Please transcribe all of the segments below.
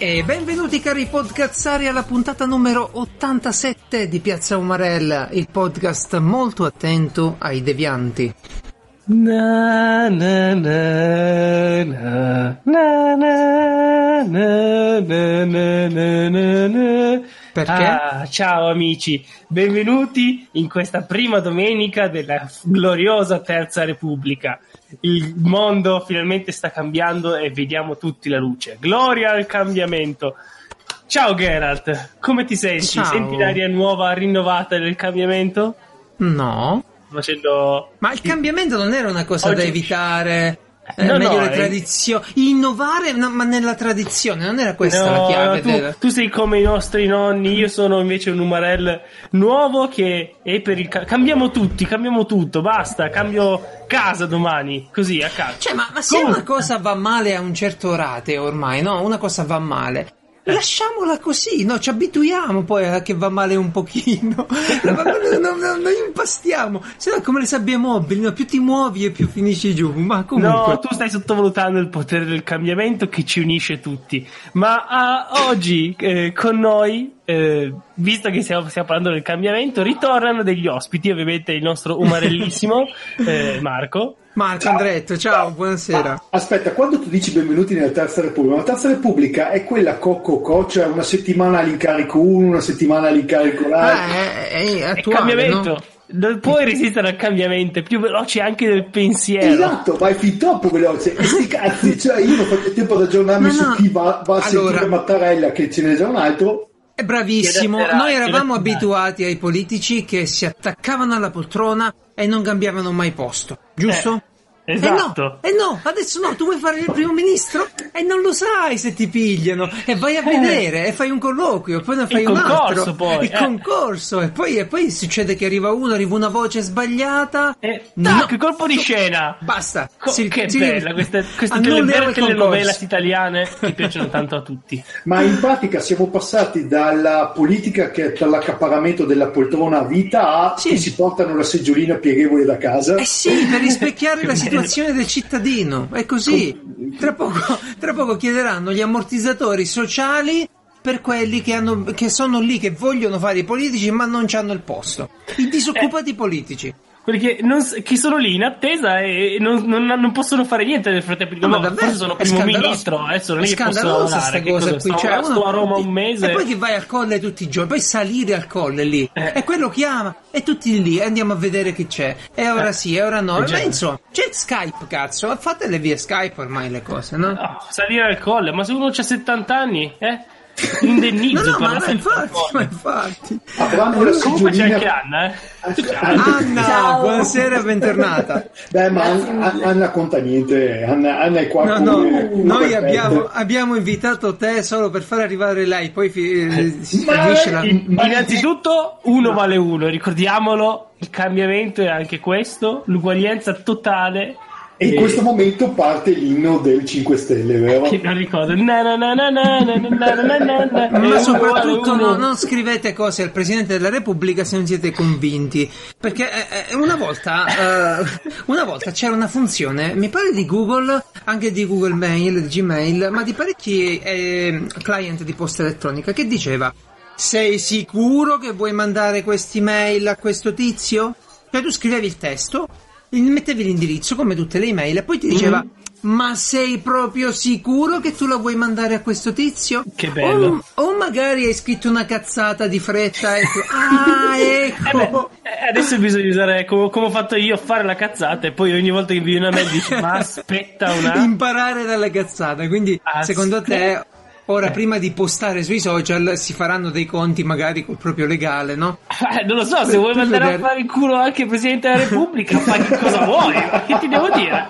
E benvenuti cari podcazzari alla puntata numero 87 di Piazza Umarella, il podcast molto attento ai devianti. Na, na, na, na, na, na, na, na, na, na, na. Perché? Ah, ciao amici, benvenuti in questa prima domenica della gloriosa Terza Repubblica. Il mondo finalmente sta cambiando e vediamo tutti la luce. Gloria al cambiamento. Ciao Geralt, come ti senti? Ciao. Senti l'aria nuova, rinnovata del cambiamento? No. Facendo Ma il cambiamento non era una cosa da Oggi- evitare. Eh, No, meglio no, le è- tradizioni. Innovare, no, ma nella tradizione, non era questa la No, chiave tu, del- tu sei come i nostri nonni, io sono invece un umarell nuovo che è per il... ca- cambiamo tutti, cambiamo tutto, basta, cambio casa domani, così a caso. Cioè, ma, ma se Comunque- una cosa va male a un certo rate ormai, no? Una cosa va male. Lasciamola così, no? Ci abituiamo poi a che va male un pochino. non, non, non, non impastiamo. Se no, come le sabbie mobili, no? Più ti muovi e più finisci giù. Ma comunque. No, tu stai sottovalutando il potere del cambiamento che ci unisce tutti. Ma ah, oggi eh, con noi, eh, visto che stiamo, stiamo parlando del cambiamento, ritornano degli ospiti, ovviamente il nostro umarellissimo eh, Marco. Marco Andretto, ciao, buonasera. Ah, aspetta, quando tu dici benvenuti nella Terza Repubblica, la Terza Repubblica è quella co-co-co, cioè una settimana all'incarico 1, una settimana all'incarico l'altro. Ah, è, è È attuale, cambiamento. no? Non puoi resistere al cambiamento, è più veloce anche del pensiero. Esatto, vai fin troppo veloce. E sti cazzi, cioè io non faccio tempo ad aggiornarmi No, su no. chi va, va a Allora. sentire Mattarella, che ce n'è già un altro. È bravissimo. Noi eravamo abituati ai politici che si attaccavano alla poltrona e non cambiavano mai posto, giusto? Eh, esatto. E no, e no, adesso no, tu vuoi fare il primo ministro e non lo sai se ti pigliano e vai a vedere e fai un colloquio, poi ne fai un Eh. concorso altro, poi, il eh. concorso e poi, e poi succede che arriva uno, arriva una voce sbagliata Eh, No. tac, colpo di scena. Basta, Co- Si- che si- bella, queste, queste il telenovelas italiane che piacciono tanto a tutti. Ma in pratica siamo passati dalla politica che per l'accaparamento della poltrona a vita a Sì. che si portano la seggiolina pieghevole da casa. Eh sì, per rispecchiare la Che situazione del cittadino, è così. Tra poco, tra poco chiederanno gli ammortizzatori sociali per quelli che, hanno, che sono lì, che vogliono fare i politici ma non hanno il posto. I disoccupati politici. Quelli che, non che sono lì in attesa e non, non- non possono fare niente nel frattempo. Dicono, No, ma no, davvero? forse sono primo ministro, adesso non È è che posso scandalosa lavorare. Che cosa qui. Sto, Cioè, sto a Roma un mese. E poi che vai al colle tutti i giorni, poi salire al colle lì. Eh. E quello chiama, e tutti lì, e andiamo a vedere chi c'è. E ora Eh. sì, e ora no. Eh, Ma insomma, c'è Skype, cazzo. Fatele via Skype ormai le cose, no? No, salire al colle, ma se uno ha 70 anni, eh? Indennizzo No, no, per ma la no, infatti, ma infatti. La Comunque c'è seggiolina. anche Anna, eh? Anna, Ciao. buonasera, bentornata. Beh, ma Anna, Anna conta niente, Anna, Anna è qua No, no, noi abbiamo, abbiamo invitato te solo per far arrivare lei, poi fi- eh, si Ma- finisce la... in- Ma- Innanzitutto, uno vale uno, ricordiamolo, il cambiamento è anche questo, l'uguaglianza totale. E in questo momento parte l'inno del 5 Stelle, vero? Che non ricordo. Ma soprattutto no, non scrivete cose al Presidente della Repubblica se non siete convinti. Perché eh, una, volta, eh, una volta c'era una funzione, mi pare di Google, anche di Google Mail, di Gmail, ma di parecchi eh, client di posta elettronica, che diceva sei sicuro che vuoi mandare questi mail a questo tizio? Cioè tu scrivevi il testo mettevi l'indirizzo come tutte le email e poi ti diceva ma sei proprio sicuro che tu la vuoi mandare a questo tizio? Che bello. O, o magari hai scritto una cazzata di fretta e tu, ah Eh beh, ecco eh, adesso bisogna usare come, come ho fatto io fare la cazzata e poi ogni volta che invio una mail dici ma aspetta un attimo imparare dalle cazzate quindi Aspetta. secondo te ora Eh. prima di postare sui social si faranno dei conti magari col proprio legale no? Eh, non lo so, se vuoi mandare a vedere. fare il culo anche il Presidente della Repubblica, fai che cosa vuoi, ma che ti devo dire?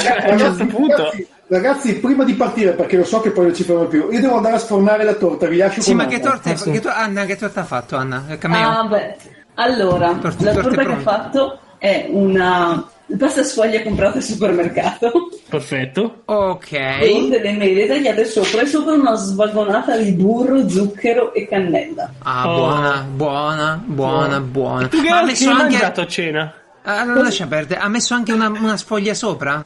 Cioè, a un certo punto... ragazzi, ragazzi, prima di partire, perché lo so che poi non ci fermo più, io devo andare a sfornare la torta, vi lascio Sì con ma Anna. che torta, Ah, sì. che to- Anna che torta ha fatto Anna? Ah, beh. Allora, Torte- la torta che ho pronte. fatto è una pasta sfoglia comprata al supermercato Perfetto. ok con delle mele tagliate sopra e sopra una svagonata di burro, zucchero e cannella. ah Oh. buona buona buona buona Tu che ma ha hai messo anche mangiato a cena? Ah, allora lascia perdere ha messo anche una, una sfoglia sopra?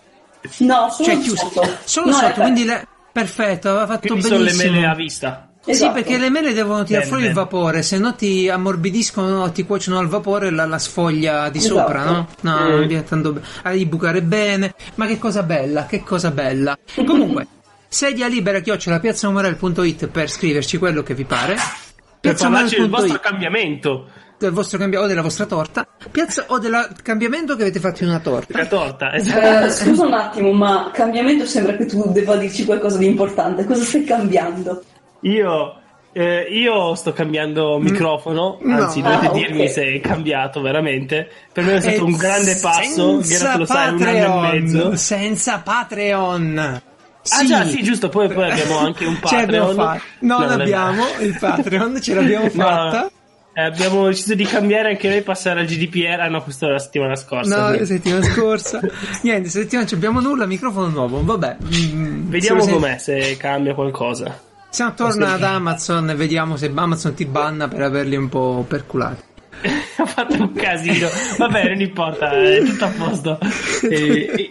No, solo Cioè chiusa sotto. solo No, sotto quindi le- Perfetto, aveva fatto Quindi sono le benissimo. mele a vista. Esatto. Sì, perché le mele devono tirare Bene, fuori il vapore, se no ti ammorbidiscono, ti cuociono al vapore la, la sfoglia di Esatto. sopra, no? No, Mm. non viene tanto bene. Ha di bucare bene, ma che cosa bella, che cosa bella. Comunque, sedia libera chiocciola piazzanumerale.it per scriverci quello che vi pare. Per parlarci del vostro cambiamento. del vostro cambia- o della vostra torta, piazza o del cambiamento che avete fatto in una torta. La torta, esatto. Eh, scusa un attimo, ma cambiamento sembra che tu debba dirci qualcosa di importante. Cosa stai cambiando? Io, eh, io sto cambiando microfono, No. anzi dovete Ah, ok. dirmi se è cambiato veramente. Per me è stato E un grande passo, Gerard lo sai, un anno e mezzo. Senza Patreon. Ah già, sì, giusto, poi, poi abbiamo anche un Patreon. fatta. Non No, non è abbiamo vero. il Patreon, ce l'abbiamo No, fatta. eh, abbiamo deciso di cambiare anche noi, passare al GDPR. Ah no, questo era la settimana scorsa. No, la settimana scorsa. Niente, settimana non abbiamo nulla, microfono nuovo. Vabbè. mm, Vediamo se- com'è, se cambia qualcosa. Se no, torna ad Amazon e vediamo se Amazon ti banna per averli un po' perculati. ha fatto un casino. Vabbè, non importa, è tutto a posto. E- e-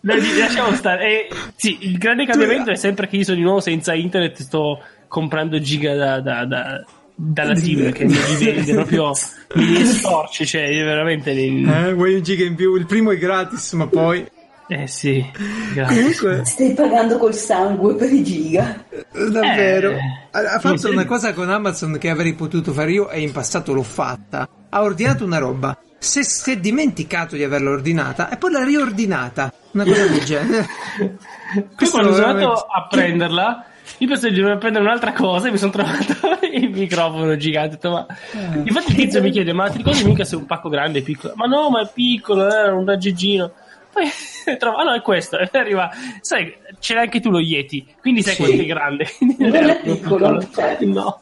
lasciamo stare. E, sì, il grande cambiamento è sempre che io sono di nuovo senza internet. Sto comprando giga da, da- da- dalla team che mi rivende proprio mi storce. Cioè, io veramente. li- Eh, vuoi un giga in più? Il primo è gratis, ma poi. Eh sì, grazie. Comunque, Stai pagando col sangue per i giga. davvero. Eh, ha fatto una cosa con Amazon che avrei potuto fare io e in passato l'ho fatta. Ha ordinato una roba. Se si è dimenticato di averla ordinata e poi l'ha riordinata. Una cosa del genere. Poi Questo quando sono veramente- andato a prenderla, io pensavo di dover prendere un'altra cosa e mi sono trovato il microfono gigante. Ho detto, ma... Eh. Infatti il tizio mi chiede, ma ti ricordi mica se è un pacco grande o piccolo? Ma no, ma è piccolo, era un raggeggino. Poi trovo, ah no, è questo. E arriva, sai, ce l'hai anche tu lo Yeti, quindi sai Sì. quanto è grande. Non è piccolo, cioè. No.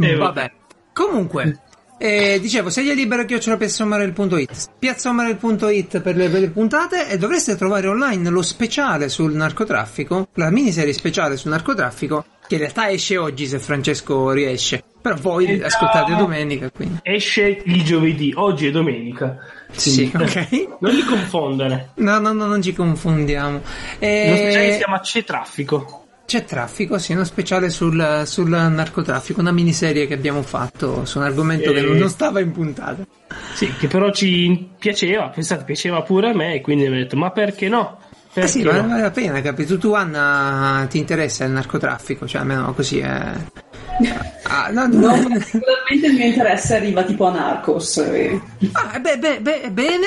Eh, Vabbè. Comunque, eh, dicevo, sedia libera piazzaomarel.it piazzaomarel.it per le, per le puntate e dovreste trovare online lo speciale sul narcotraffico, la miniserie speciale sul narcotraffico, che in realtà esce oggi se Francesco riesce. Però voi Esatto. ascoltate domenica, quindi. Esce il giovedì, oggi è domenica. Sì, ok. Non li confondere. No, no, no, non ci confondiamo. Eh, Lo speciale si chiama C'è traffico. C'è traffico, sì, uno speciale sul, sul narcotraffico, una miniserie che abbiamo fatto su un argomento che Eh. non- non stava in puntata. Sì, che però ci piaceva, pensate, piaceva pure a me e quindi mi ho detto, ma perché no? Eh sì, no? vale, vale la pena, capito? Tu, Anna, ti interessa il narcotraffico, cioè almeno così è. Ah, no, no, No, particolarmente il mio interesse arriva tipo a Narcos. eh. Ah, beh, beh, beh, bene,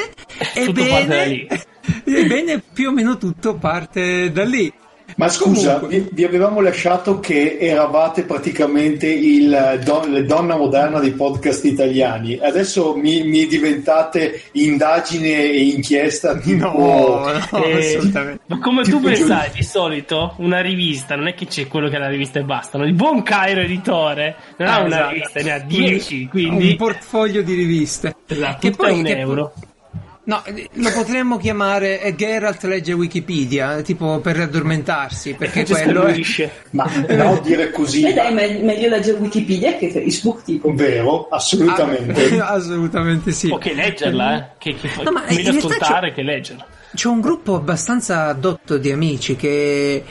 Tutto parte da ebbene, lì. ebbene, più o meno tutto parte da lì. Ma scusa, Comunque. vi, avevamo lasciato che eravate praticamente il don- le donna moderna dei podcast italiani. Adesso mi, mi diventate indagine e inchiesta tipo... No, no, Eh, assolutamente. Ma come tu pensai, giù- di solito una rivista non è che c'è quello che è la rivista e basta. no? Il buon Cairo editore non ha Ah, una esatto. rivista, ne ha 10, quindi Un portfolio di riviste. esatto, Che poi- un che- euro. No, eh, lo potremmo chiamare eh, Geralt legge Wikipedia, eh, tipo per addormentarsi, perché Ci quello è... Ma no, dire così, E dai, me- meglio leggere Wikipedia che Facebook, tipo. vero, assolutamente. Ah, assolutamente sì. O che leggerla, eh? Che, che No, meglio ascoltare che leggerla. C'è un gruppo abbastanza dotto di amici che,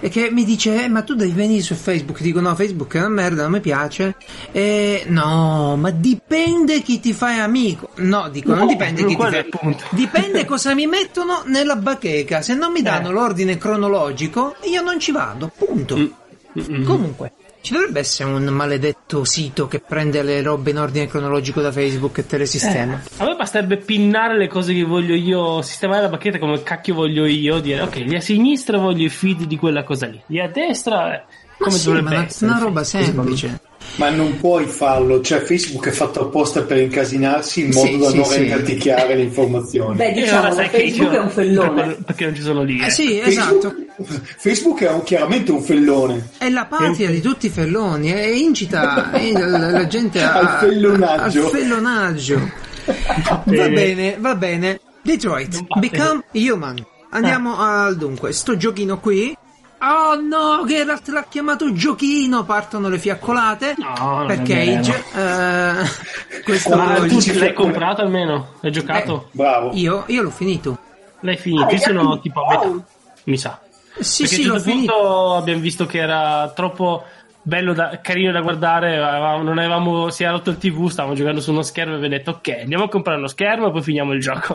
e che mi dice: "Eh, Ma tu devi venire su Facebook. Dico: No, Facebook è una merda, non mi piace. E no, ma dipende chi ti fai amico. No, dico: Non No, dipende chi ti fai è il punto. Dipende cosa mi mettono nella bacheca. Se non mi danno Eh. l'ordine cronologico, io non ci vado. Punto. Mm-mm. Comunque. Ci dovrebbe essere un maledetto sito che prende le robe in ordine cronologico da Facebook e te le sistema. A me basterebbe pinnare le cose che voglio io, sistemare la bacchetta come cacchio voglio io, dire ok, lì a sinistra voglio i feed di quella cosa lì, lì a destra eh, Ma come sì, dovrebbe ma essere. una roba semplice. Ma non puoi farlo, cioè Facebook è fatto apposta per incasinarsi in modo Sì, da sì, non sì. renderti chiare le informazioni. Beh, diciamo allora Facebook è un fellone. Perché non ci sono lì. Eh eh. sì, esatto. Facebook, Facebook è un- chiaramente un fellone. È la patria di tutti i felloni e incita la, la gente a, Al fellonaggio. al fellonaggio. Va bene. va bene. Detroit, Become Human. Andiamo al dunque, sto giochino qui. Oh no, Geralt l'ha chiamato giochino, partono le fiaccolate. No, non è Package. eh, questo Ma tu dici l'hai comprato almeno? L'hai giocato? Bravo. io, io l'ho finito. L'hai finito? Ah, Io sono tipo a finito? metà, mi sa. Sì, Perché sì, a un l'ho certo finito. punto abbiamo visto che era troppo bello, da, carino da guardare. non avevamo, si era rotto il TV, stavamo giocando su uno schermo e abbiamo detto ok, andiamo a comprare uno schermo e poi finiamo il gioco.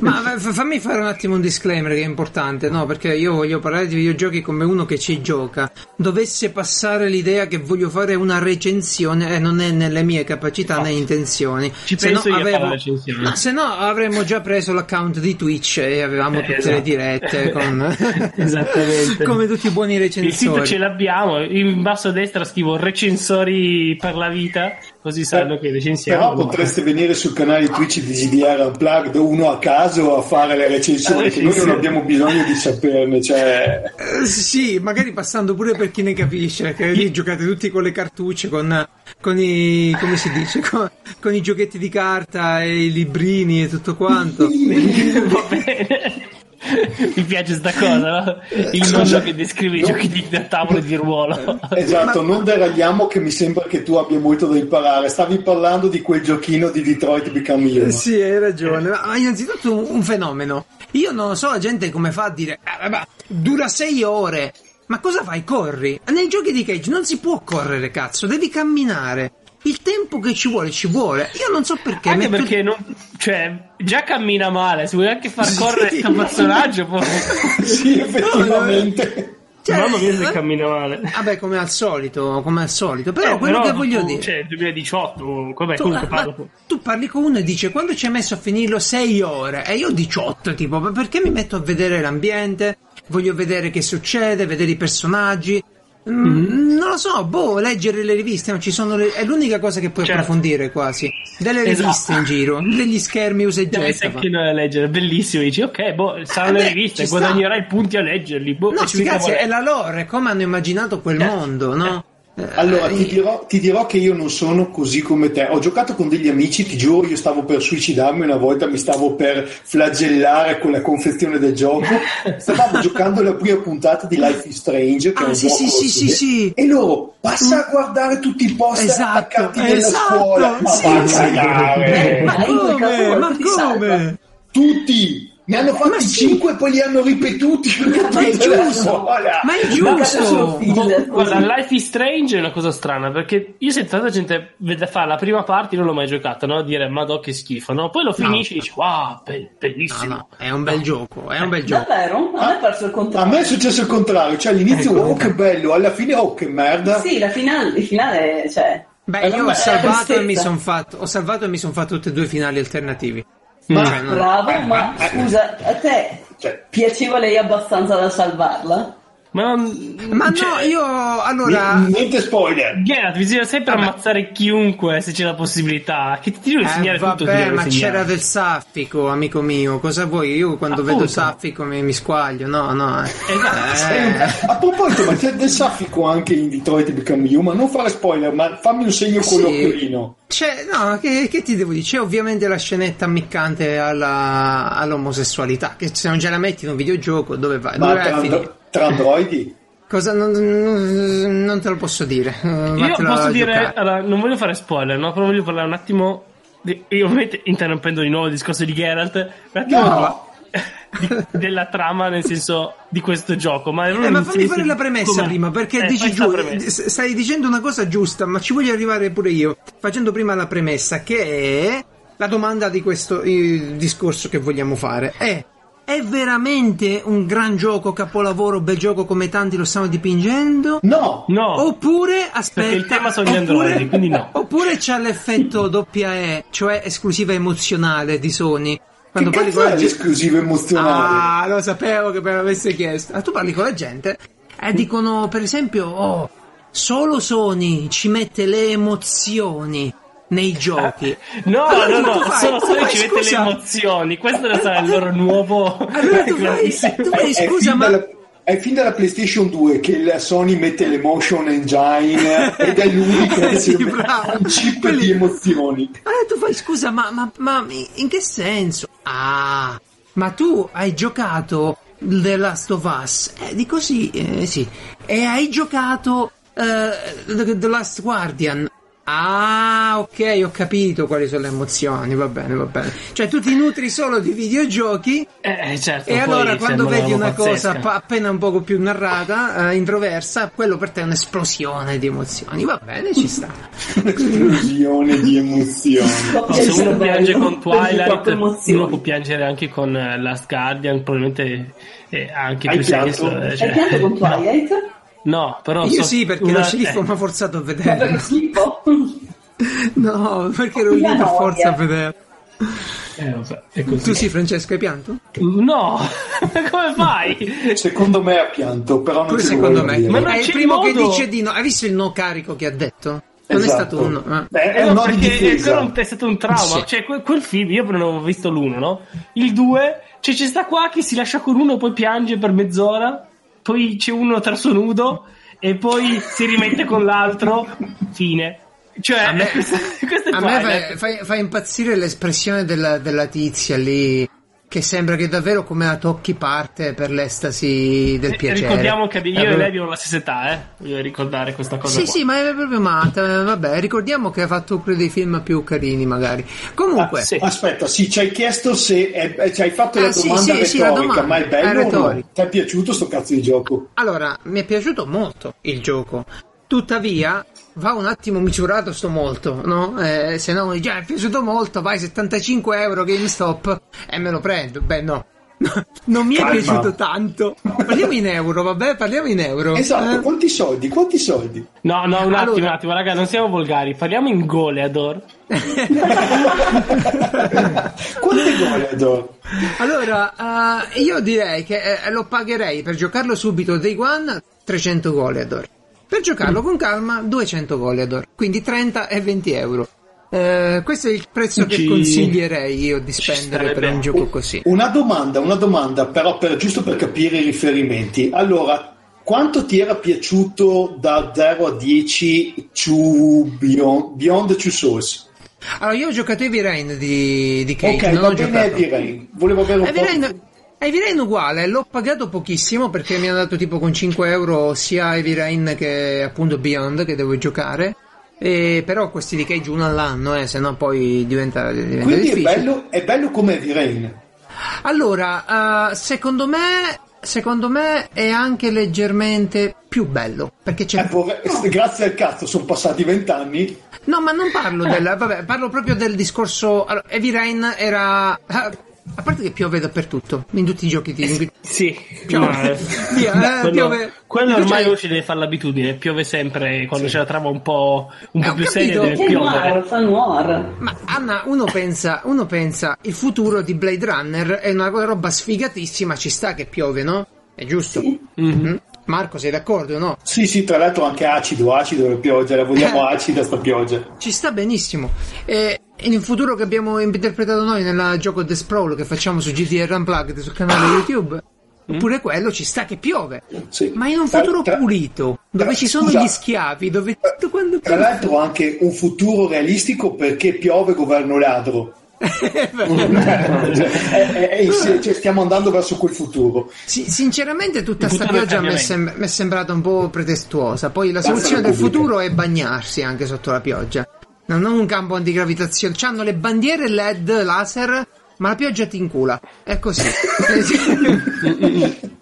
Ma fammi fare un attimo un disclaimer che è importante, no? Perché io voglio parlare di videogiochi come uno che ci gioca. Dovesse passare l'idea che voglio fare una recensione, eh, non è nelle mie capacità né intenzioni. Ci Se penso no avevo- la recensione. No, se no avremmo già preso l'account di Twitch e avevamo Eh, tutte esatto. le dirette con... Esattamente. come tutti i buoni Il sito recensori. ce l'abbiamo, in basso a destra scrivo recensori per la vita, così sanno che recensiamo. Però potreste venire sul canale Twitch di GDR Unplugged uno a caso a fare le recensioni, Eh, che noi non abbiamo bisogno di saperne. Cioè... Eh, sì, magari passando pure per chi ne capisce, che lì giocate tutti con le cartucce, con, con i, come si dice, con, con i giochetti di carta e i librini e tutto quanto. Va bene. Mi piace sta cosa, no? Il Scusa, mondo che descrive i giochi di, da tavolo e di ruolo. Esatto, non deragliamo che mi sembra che tu abbia molto da imparare. Stavi parlando di quel giochino di Detroit Become Human. Eh, Sì, hai ragione. Ma innanzitutto un, un fenomeno. Io non lo so la gente come fa a dire, "Ah, vabbè, dura sei ore. Ma cosa fai? Corri? Nei giochi di Cage non si può correre, cazzo, devi camminare. Il tempo che ci vuole, ci vuole. Io non so perché. Anche metto- perché non, cioè, già cammina male, se vuoi anche far Sì. correre questo personaggio, poi... Sì, effettivamente. Cioè, Mamma mia se eh, cammina male. Vabbè, come al solito, come al solito. Però Eh, quello però che voglio tu- dire. Cioè, 2018, comunque, vabbè, Tu, comunque parlo. tu parli con uno e dice quando ci hai messo a finirlo 6 ore e io 18 tipo ma perché mi metto a vedere l'ambiente voglio vedere che succede vedere i personaggi Mm, Mhm. non lo so boh leggere le riviste non ci sono le- è l'unica cosa che puoi Certo. approfondire quasi delle riviste Esatto. in giro degli schermi usa e getta anche noi a leggere, bellissimo. Dici, ok, boh, saranno Eh le riviste, ci sta. guadagnerai punti a leggerli. Boh, no a è la lore come hanno immaginato quel Certo. mondo no Eh, Allora, eh, ti dirò, ti dirò che io non sono così come te. Ho giocato con degli amici, ti giuro, io stavo per suicidarmi una volta, mi stavo per flagellare con la confezione del gioco. Stavamo giocando la prima puntata di Life is Strange, che è Ah, un sì, gioco sì, sì, sì, sì. E loro, passa a guardare tutti i poster Esatto, attaccati nella esatto, scuola. Ma sì, sì. ma come ma come Tutti! Ne hanno fatti Ma sì. 5 e poi li hanno ripetuti. ma è giusto ma è Ma giusto Guarda. Life is Strange è una cosa strana perché io sento tanta gente vede fare la prima parte, non l'ho mai giocata, no? Dire madò che schifo, no? Poi lo finisci e dici wow, be- no bellissimo. no è un bel gioco è un bel gioco Davvero? A me è perso il A contrario. me è successo il contrario, cioè all'inizio Ecco. oh che bello, alla fine oh che merda. Sì, la finale, il finale, cioè... Beh, Eh, io ho salvato, e son fatto, ho salvato e mi sono fatto tutti e due finali alternativi. Ma- Bravo, eh, ma eh, scusa, a te Cioè, piaceva lei abbastanza da salvarla? Ma, non, Ma no, cioè, io allora. ni- niente spoiler. Geralt, bisogna sempre Vabbè. ammazzare chiunque se c'è la possibilità. Che ti devo Eh, insegnare tutto. ti vabbè, devo ma insegnare. c'era del saffico, amico mio. Cosa vuoi? Io quando Appunto. vedo saffico mi, mi squaglio. No, no. eh. Esatto. Eh, A proposito, ma c'è del saffico anche in Detroit Become Human. Non fare spoiler, ma fammi un segno con Sì. l'occhiolino. C'è, no, che, che ti devo dire? C'è ovviamente la scenetta ammiccante alla, all'omosessualità. Che se non già la metti in un videogioco, dove vai? Ma Dove vai a finire? Tra androidi? Cosa non, non- te lo posso dire. Eh, Io posso dire, allora, non voglio fare spoiler, no? Però voglio parlare un attimo. Di, io ovviamente interrompendo di nuovo il discorso di Geralt, un attimo No. di- della trama, nel senso di questo gioco. Ma, Eh, ma fammi fare la premessa prima, perché eh, dici giù, stai dicendo una cosa giusta, ma ci voglio arrivare pure io, facendo prima la premessa, che è la domanda di questo eh, discorso che vogliamo fare. È, è veramente un gran gioco, capolavoro, bel gioco come tanti lo stanno dipingendo? No! No, Oppure, aspetta, Perché il tema sono gli oppure- androidi, quindi no. Oppure c'ha l'effetto doppia E, cioè esclusiva emozionale di Sony. Che Quando parli cazzo con la è gente... l'esclusiva emozionale? Ah, lo sapevo che me l'avesse chiesto. Ah, tu parli con la gente e dicono, per esempio, oh, solo Sony ci mette le emozioni nei giochi. no, Allora no, no, fai- solo tu solo ci mette le emozioni. Questo deve sarà il loro nuovo. Allora tu fai, tu fai È scusa, fin ma... dalla- È fin dalla PlayStation 2 che la Sony mette l'Emotion Engine ed è l'unica che Sì, bravo. un chip Quelli- di emozioni. Ah, tu fai scusa, ma, ma, ma in che senso? Ah, ma tu hai giocato The Last of Us? Eh, di così, eh, sì. E hai giocato The, The Last Guardian? Ah, ok, ho capito quali sono le emozioni, va bene, va bene. Cioè tu ti nutri solo di videogiochi Eh, certo. e allora quando vedi una pazzesca. cosa appena un poco più narrata, eh, introversa, quello per te è un'esplosione di emozioni. Va bene, ci sta. Esplosione di emozioni. Se uno piange con Twilight, uno può piangere anche con eh, Last Guardian, probabilmente eh, anche Hai più pianto? eh, cioè- Hai pianto con Twilight? No, però Io so- sì, perché una- lo sceriffo eh, mi ha forzato a Ma vedere. schifo? No, perché ero lì per forza a vedere. eh, è così. Tu sì, Francesco, hai pianto? No, come fai? Secondo me ha pianto, però non lo secondo me. dire. Ma non è il primo che modo. dice di no. Hai visto il no carico che ha detto? Non è Esatto. stato un no. eh. Beh, è Eh, no, perché è, è stato un trauma. Sì. Cioè, que- quel film, io non avevo visto l'uno, no? Il due, cioè c'è sta qua che si lascia con uno, poi piange per mezz'ora, poi c'è uno terzo nudo, e poi si rimette con l'altro, fine. Cioè, A me, questo è a me fa, fa- fa impazzire l'espressione della, della tizia lì. Che sembra che davvero come la tocchi parte per l'estasi del Eh, piacere. Ricordiamo che io Eh, e proprio- lei abbiamo la stessa età, eh? Voglio ricordare questa cosa. Sì, qua. sì, ma è proprio matta. Vabbè, ricordiamo che ha fatto pure dei film più carini, magari. Comunque, Ah, sì. Aspetta, sì, ci hai chiesto se è- eh, ci hai fatto la Ah, sì, domanda sì, sì, la retorica, domanda. ma è bello È o no? Ti è piaciuto sto cazzo di gioco? allora, mi è piaciuto molto il gioco. Tuttavia, va un attimo misurato sto molto, no? Eh, se no, già è piaciuto molto, vai 75 euro GameStop e me lo prendo. Beh, no. Non mi è Calma. piaciuto tanto. Parliamo in euro, vabbè, parliamo in euro. Esatto, Eh? quanti soldi? Quanti soldi? No, no, un attimo, Allora- un attimo, raga, non siamo volgari. Parliamo in goleador. Quanti Goleador? Allora, eh, io direi che eh, lo pagherei per giocarlo subito day one 300 goleador. Per giocarlo con calma 200 goleador, quindi 30 e 20 euro. Eh, questo è il prezzo che Ci- consiglierei io di spendere per un gioco così. Una domanda, una domanda, però per, giusto per capire i riferimenti. Allora, quanto ti era piaciuto da 0 a 10 Two Beyond, Beyond Two Souls? Allora, io ho giocato Heavy Rain di, di Cake, ok, non va ho bene giocato. Heavy Rain. Volevo avere un Heavy po'... Rain, Heavy Rain uguale, l'ho pagato pochissimo perché mi hanno dato tipo con 5 euro sia Heavy Rain che appunto Beyond che devo giocare. E però questi di Cage uno all'anno, eh, se no poi diventa, diventa Quindi è difficile. bello, è bello come Heavy Rain. Allora, eh, secondo me, secondo me è anche leggermente più bello perché c'è Eh, vorrei- Grazie al cazzo, sono passati vent'anni. No, ma non parlo del. Vabbè, parlo proprio del discorso. Allora, Heavy Rain era. A parte che piove dappertutto, in tutti i giochi di. Sì, Piove. no, eh. Via, eh, quello, piove. quello ormai non ci deve fare l'abitudine, piove sempre quando c'è la trama un po', un Eh, po' più capito. seria deve Che piovere. noir, fa noir. Ma Anna, uno pensa, uno pensa, il futuro di Blade Runner è una roba sfigatissima, ci sta che piove, no? È giusto? Sì. Mhm. Mm? Marco, sei d'accordo, no? Sì, sì, tra l'altro anche acido, acido la pioggia, la vogliamo Eh. acida sta pioggia. Ci sta benissimo. E in un futuro che abbiamo interpretato noi nel gioco The Sprawl che facciamo su GTR Unplugged sul canale YouTube, oppure quello ci sta che piove. Sì. Ma in un Tra- futuro tra- pulito, dove tra- ci sono scusa. gli schiavi, dove tutto quando Tra l'altro anche un futuro realistico perché piove governo ladro. Eh, eh, eh, cioè, stiamo andando verso quel futuro. Sì, sinceramente tutta Il sta futuro del pioggia mi è, sem- mi è sembrata un po' pretestuosa. Poi la soluzione del futuro è bagnarsi anche sotto la pioggia. Non un campo antigravitazione. C'hanno le bandiere LED laser, ma la pioggia ti incula. È così.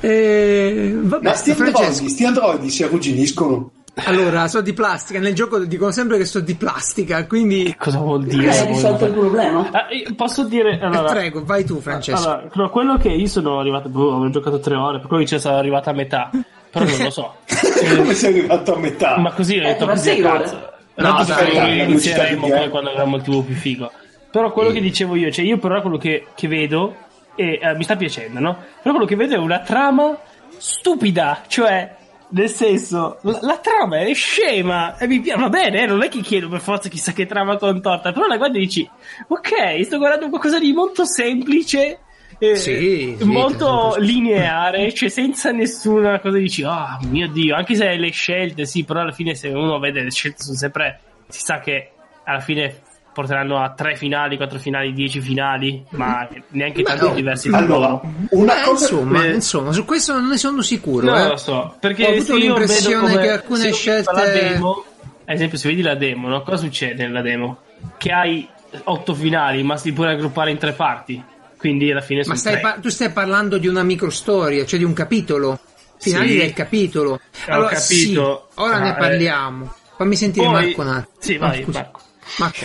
Eh, vabbè, Ma sti androidi, sti androidi si arrugginiscono. Allora, so di plastica. Nel gioco dicono sempre che sto di plastica, quindi. Cosa vuol dire? Hai risolto il problema. Io posso dire... Eh, Allora, prego, vai tu, Francesco. allora, no, quello che io sono arrivato, boh, avevo giocato tre ore, per cui ci sono arrivato a metà, però non lo so. Come sei arrivato a metà? Ma così ho Eh, detto ma così cazzo. No, No, dai, inizieremo poi via. quando avremo il tuo più figo. Però quello che dicevo io, cioè io però quello che, che vedo e eh, mi sta piacendo, no? Però quello che vedo è una trama stupida, cioè nel senso, la, la trama è scema e mi piace, va bene, eh, non è che chiedo per forza chissà che trama contorta, però la guardi e dici, ok, sto guardando qualcosa di molto semplice, eh, Sì, sì, molto sì. lineare, cioè senza nessuna cosa dici, ah mio dio, anche se le scelte, sì, però alla fine se uno vede le scelte sono sempre, si sa che alla fine porteranno a tre finali, quattro finali, dieci finali, ma neanche Ma tanto no. diversi tra Allora, loro. una Eh, cosa... insomma, eh, insomma, su questo non ne sono sicuro. No, eh. lo so, perché Ho avuto l'impressione vedo come- che alcune la scelte- demo, ad esempio, se vedi la demo, no? cosa succede nella demo? Che hai otto finali, ma si può raggruppare in tre parti. Quindi alla fine Ma sono stai tre. par- tu stai parlando di una microstoria, cioè di un capitolo. Finali Sì. del capitolo. Ho Allora, capito. sì, ora Ah, ne eh. parliamo. Fammi sentire Poi- Marco un attimo. Sì, vai, scusa. Marco.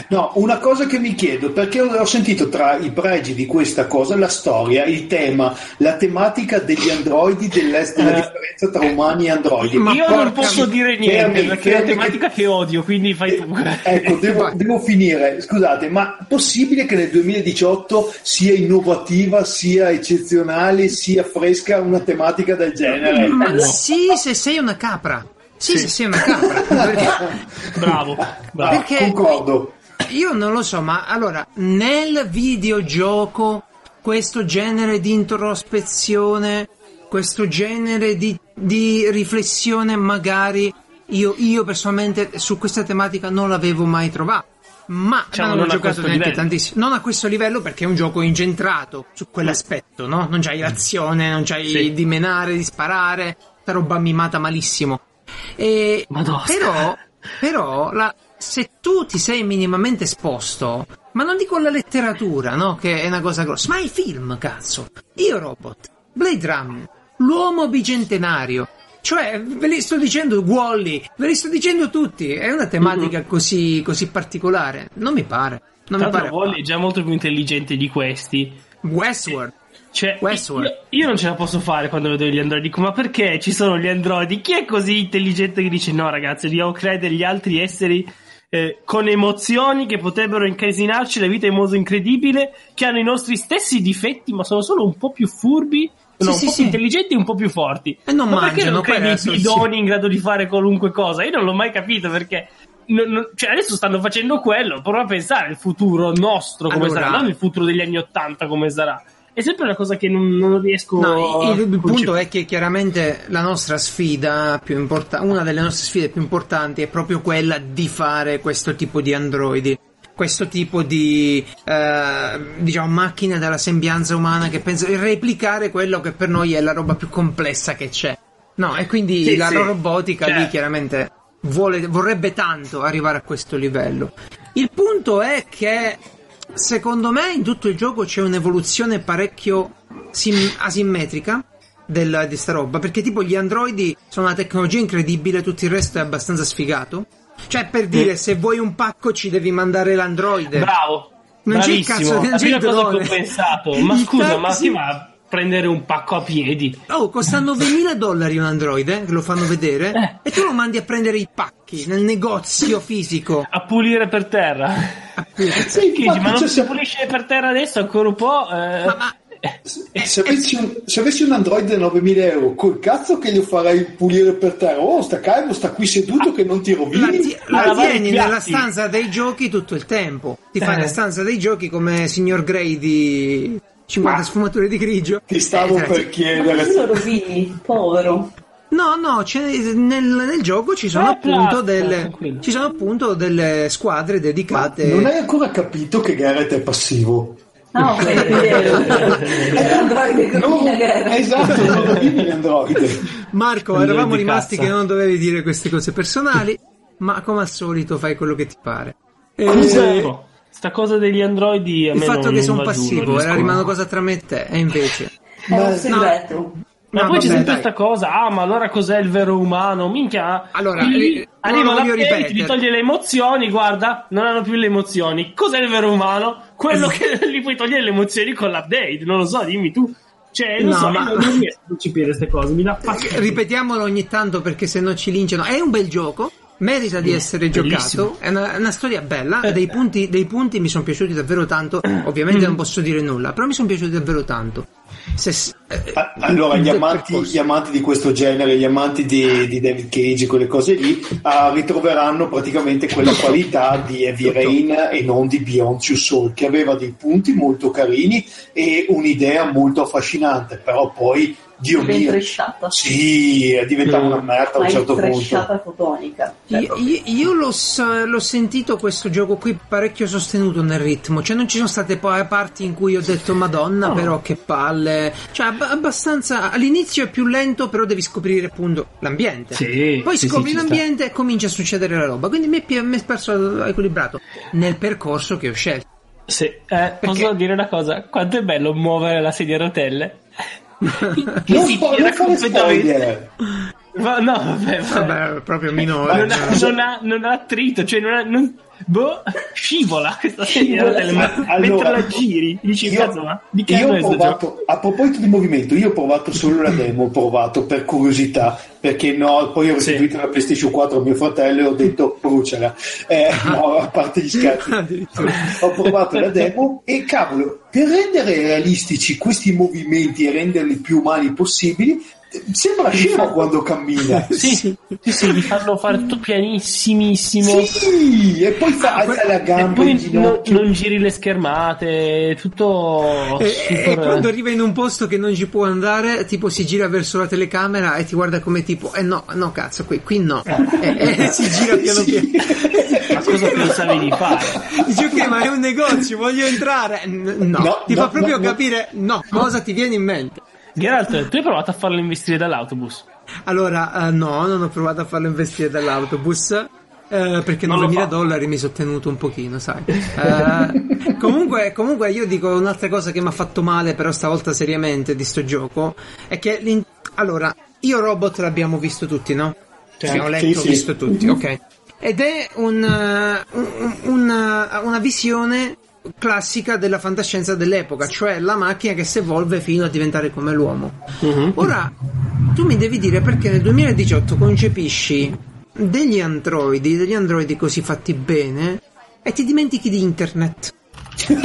No, una cosa che mi chiedo, perché ho sentito tra i pregi di questa cosa la storia, il tema, la tematica degli androidi, della Eh, differenza tra umani e androidi. Ma Io non posso mi- dire niente fermi, perché è una fermi tematica che odio, quindi fai tu. Ecco, devo, devo finire. Scusate, ma possibile che nel 2018 sia innovativa, sia eccezionale, sia fresca una tematica del genere? Ma sì, se sei una capra. Sì, se sei una capra. Perché- Bravo, bravo. perché- concordo. Io non lo so, ma allora, nel videogioco, questo genere di introspezione, questo genere di, di riflessione, magari io, io personalmente su questa tematica non l'avevo mai trovato. Ma Diciamo, non ho giocato neanche livello. tantissimo. Non a questo livello perché è un gioco incentrato su quell'aspetto, no? Non c'hai l'azione, non c'hai Sì. di menare, di sparare, sta roba mimata malissimo. E, Madonna. però, però la- se tu ti sei minimamente esposto, ma non dico la letteratura, no? Che è una cosa grossa, ma i film, cazzo. Io Robot, Blade Runner, l'uomo bicentenario. Cioè, ve li sto dicendo Wally, ve li sto dicendo tutti. È una tematica così, così particolare. Non mi pare. Non Tra mi pare. Wall-E è già molto più intelligente di questi. Westworld. Cioè, io, io non ce la posso fare quando vedo gli androidi. Dico, ma perché ci sono gli androidi? Chi è così intelligente che dice no, ragazzi, dobbiamo credere agli altri esseri eh, con emozioni che potrebbero incasinarci la vita in modo incredibile, che hanno i nostri stessi difetti, ma sono solo un po' più furbi. Sì, no, un sì, po' sì. più intelligenti e un po' più forti. E non ma perché mangiano, non quella credi soluzione. bidoni in grado di fare qualunque cosa? Io non l'ho mai capito perché. non- non- cioè adesso stanno facendo quello, prova a pensare il futuro nostro come Allora- sarà, non il futuro degli anni Ottanta come sarà. È sempre una cosa che non, non riesco No, a il, il punto è che chiaramente la nostra sfida più importante, una delle nostre sfide più importanti è proprio quella di fare questo tipo di androidi. Questo tipo di eh, diciamo macchine dalla sembianza umana che pensa di replicare quello che per noi è la roba più complessa che c'è. No, e quindi Sì, la sì. robotica lì Certo. chiaramente vuole- vorrebbe tanto arrivare a questo livello. Il punto è che secondo me in tutto il gioco c'è un'evoluzione parecchio sim- asimmetrica del- di sta roba perché tipo gli androidi sono una tecnologia incredibile tutto il resto è abbastanza sfigato cioè per dire se vuoi un pacco ci devi mandare l'androide Bravo, Non c'è il bravissimo. cazzo, non la c'è il prima cosa che ho pensato, ma Il scusa, ma chi va a prendere un pacco a piedi? Oh, costa 9.000 dollari un androide, che lo fanno vedere, Eh. e tu lo mandi a prendere i pacchi nel negozio fisico. A pulire per terra. Sì, Che dici, infatti, ma non cioè, si se- pulisce per terra adesso ancora un po'? eh, Ma, ma Se avessi, un, se avessi un Android da 9000 euro, col cazzo che lo farei pulire per terra. Oh, sta calmo, sta qui seduto che non ti la, rovini. la i tieni nella stanza dei giochi tutto il tempo. Ti fai Eh. la stanza dei giochi come signor Grey di 50 Ma- sfumature di grigio. Ti stavo Eh, per ragazzi, Ma chiedere. tu lo rovini, povero. No, no, c'è- nel, nel gioco ci sono, Eh, appunto delle, ci sono appunto delle squadre Ma dedicate. non hai ancora capito che Garrett è passivo. Quindi è No, rovina guerra. esatto, non rovini l'Android. Marco, eravamo rimasti cazzo. che non dovevi dire queste cose personali, ma come al solito fai quello che ti pare. Eh, Ecco, sta cosa degli androidi a il me fatto non- che non sono giù, non passivo era rimane una cosa tra me e te, e invece. È un segreto. Ma No, poi c'è vabbè, sempre dai. questa cosa, ah, ma allora cos'è il vero umano? Minchia, Allora, ri- arriva la gente, gli toglie le emozioni, guarda, non hanno più le emozioni. Cos'è il vero umano? Quello che gli puoi togliere le emozioni con l'update, non lo so, dimmi tu. Cioè, non No, so, ma- non riesco a concepire queste cose, mi dà fastidio. Ripetiamolo ogni tanto perché se no ci linciano. È un bel gioco. Merita di essere bellissimo. giocato, è una, una storia bella, dei punti, dei punti mi sono piaciuti davvero tanto, ovviamente non posso dire nulla, però mi sono piaciuti davvero tanto. Se- Allora, gli amanti, gli amanti di questo genere, gli amanti di, di David Cage, quelle cose lì, ah, ritroveranno praticamente quella qualità di Heavy Rain e non di Beyond Two Soul, che aveva dei punti molto carini e un'idea molto affascinante, però poi Dio Ben mio. tresciata. Sì, è diventata Mm. una merda a un certo punto. fotonica. Cioè, Io, io- io l'ho, l'ho sentito questo gioco qui parecchio sostenuto nel ritmo, cioè non ci sono state poi parti in cui ho detto Madonna, però che palle, cioè ab- abbastanza all'inizio è più lento, però devi scoprire appunto l'ambiente. Sì, Poi sì, scopri sì, l'ambiente e comincia a succedere la roba, quindi mi è, mi è perso equilibrato nel percorso che ho scelto. Sì, eh, posso dire una cosa? Quanto è bello muovere la sedia a rotelle? Che Non, si spo- tira completamente. Ma no, vabbè, vabbè. Vabbè, proprio minore. non, ha, non, ha, non ha attrito, cioè non ha, non- boh, scivola questa sedia a rotelle, ma Allora, mentre la giri, dici, io- cazzo, ma di che io ho provato, a proposito di movimento, io ho provato solo la demo, ho provato per curiosità, perché no, poi ho Sì. restituito la PlayStation 4 a mio fratello e ho detto bruciala. Eh, no, a parte gli scherzi. Ho provato la demo e cavolo, per rendere realistici questi movimenti e renderli più umani possibili, eh, sembra scemo quando cammina. Sì, sì, sì, li fanno fare tutto pianissimissimo. Sì, e poi fa Ah, alza la E gamba in poi non, non giri le schermate, tutto E, super... e quando arriva in un posto che non ci può andare, tipo si gira verso la telecamera e ti guarda come tipo, eh no, no cazzo, qui, qui no. E, e si gira piano Sì. piano. Ma cosa pensavi di fare? Dici ok, ma è un negozio, voglio entrare. N- no, No, ti no, fa proprio no. capire, no, cosa ti viene in mente. Geralt, tu hai provato a farlo investire dall'autobus? Allora, eh, no, non ho provato a farlo investire dall'autobus. eh, perché Non lo 9.000 fa. dollari mi sono tenuto un pochino, sai. Eh, comunque, comunque, io dico un'altra cosa che mi ha fatto male, però stavolta seriamente di sto gioco. È che l'in- allora, io robot l'abbiamo visto tutti, no? Sì, Abbiamo sì, letto, sì. visto tutti, ok. Ed è un, eh, un- una, una visione classica della fantascienza dell'epoca, cioè la macchina che si evolve fino a diventare come l'uomo. Ora, tu mi devi dire perché nel 2018 concepisci degli androidi, degli androidi così fatti bene, e ti dimentichi di internet. cioè,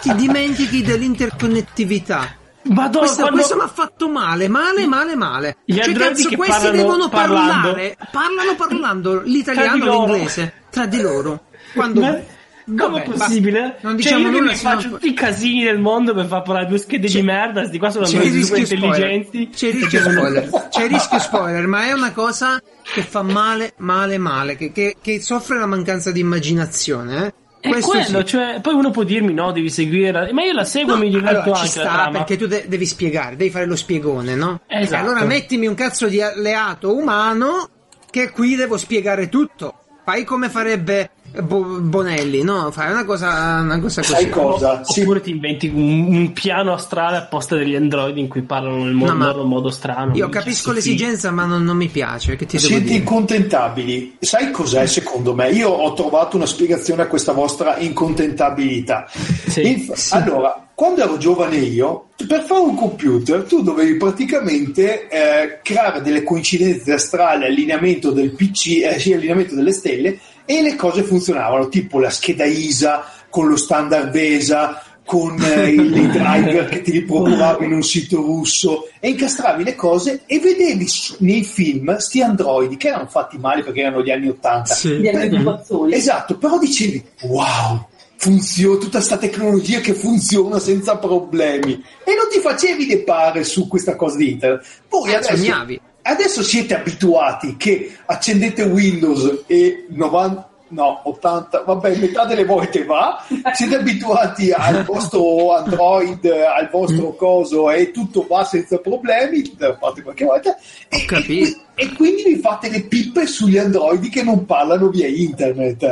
ti dimentichi dell'interconnettività. Madonna, Questo, quando- questo mi ha fatto male, male, male, male. Gli cioè, cazzo, questi parlano devono parlando. parlare, parlano parlando l'italiano e l'inglese tra di loro. Quando Ma come Vabbè, è possibile? Non cioè, diciamo io che nulla, faccio tutti i casini del mondo per far parlare due schede C'è- di merda, sti qua sono super intelligenti. C'è il rischio spoiler. C'è il rischio spoiler, ma è una cosa che fa male, male, male, che, che- che soffre la mancanza di immaginazione. Eh? È Questo quello, sì. cioè, poi uno può dirmi no, devi seguire, ma io la seguo e No, mi diverto allora, anche ci sta perché tu de- devi spiegare, devi fare lo spiegone, no? Esatto. Allora mettimi un cazzo di alleato umano che qui devo spiegare tutto. Fai come farebbe Bo- Bonelli, no? Fai una cosa, una cosa così. Sai cosa? Sì, Oppure ti inventi un, un piano astrale apposta degli androidi in cui parlano nel modo, No, in modo strano. Io capisco sì, l'esigenza, ma non, non mi piace. Che ti devo Siete dire? incontentabili. Sai cos'è secondo me? Io ho trovato una spiegazione a questa vostra incontentabilità. Sì. Inf- Allora, quando ero giovane io, per fare un computer tu dovevi praticamente eh, creare delle coincidenze astrali, allineamento del PC, eh, sì, allineamento delle stelle e le cose funzionavano, tipo la scheda ISA con lo standard ESA, con eh, i driver che ti ripropuravi in un sito russo e incastravi le cose e vedevi su- nei film sti androidi che erano fatti male perché erano gli anni 80 Sì. Gli animazioni. Esatto, però dicevi, wow, funziona tutta questa tecnologia che funziona senza problemi. E non ti facevi le pare su questa cosa di internet. Poi Eh, adesso, sognavi. Adesso siete abituati che accendete Windows e 90... No, 80, vabbè, metà delle volte va. Siete abituati al vostro Android, al vostro coso e tutto va senza problemi. Fate qualche volta. E, e- e quindi vi fate le pippe sugli androidi che non parlano via internet.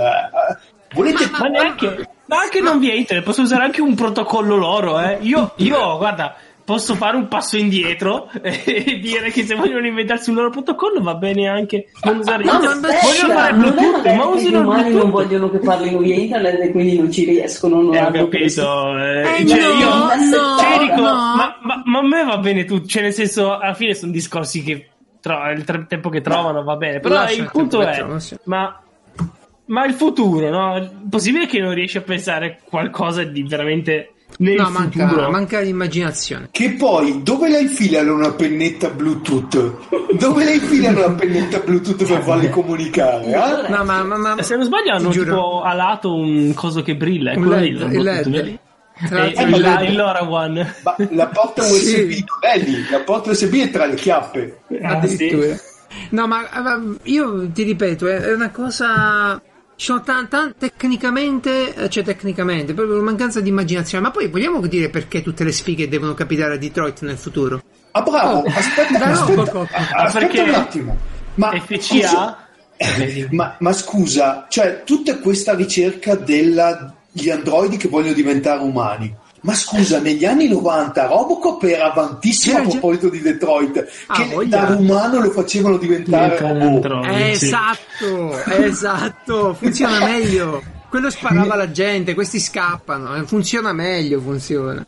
Volete Ma neanche, ma anche non via internet, posso usare anche un protocollo loro, eh. Io, io, guarda, posso fare un passo indietro e dire che se vogliono inventarsi un loro protocollo va bene anche non usare No, internet. ma vogliono fare non è Bluetooth, ma il umani non Bluetooth. vogliono che parlino via internet e quindi non ci riescono. Non Eh, hanno capito, eh, Eh, cioè, no, io, no, cioè, dico, no. ma, ma- ma a me va bene tutto, cioè nel senso, alla fine sono discorsi che tro- il tre- tempo che trovano va bene, però Lascia il punto è, sì. ma, ma il futuro, no? Possibile che non riesci a pensare qualcosa di veramente nel No, manca, futuro? manca l'immaginazione. Che poi dove la infilano una pennetta Bluetooth? Dove la infilano una pennetta Bluetooth per farli comunicare? eh? No, ma, ma, ma- Se non sbaglio hanno giuro. tipo alato un coso che brilla, è quello lì, il? Tra E l'altro- il, ma- il LoRaWAN. Ma la porta USB Sì. non è lì, la porta USB è tra le chiappe. Ah, addirittura. sì. No, ma ma io ti ripeto, è una cosa. Ci sono tan- tan- tecnicamente, eh, cioè tecnicamente, proprio una mancanza di immaginazione. Ma poi vogliamo dire perché tutte le sfighe devono capitare a Detroit nel futuro? Ah bravo, Oh, aspetta, da aspetta, Robocop. ah, aspetta perché un attimo. Ma FCA? Eh, ma, ma scusa, cioè tutta questa ricerca degli androidi che vogliono diventare umani. Ma scusa, negli anni 90 Robocop era avantissimo C'era a già- proposito di Detroit, Ah, che da umano lo facevano diventare robot. Esatto, esatto, funziona meglio. Quello sparava la gente, questi scappano, eh, funziona meglio, funziona.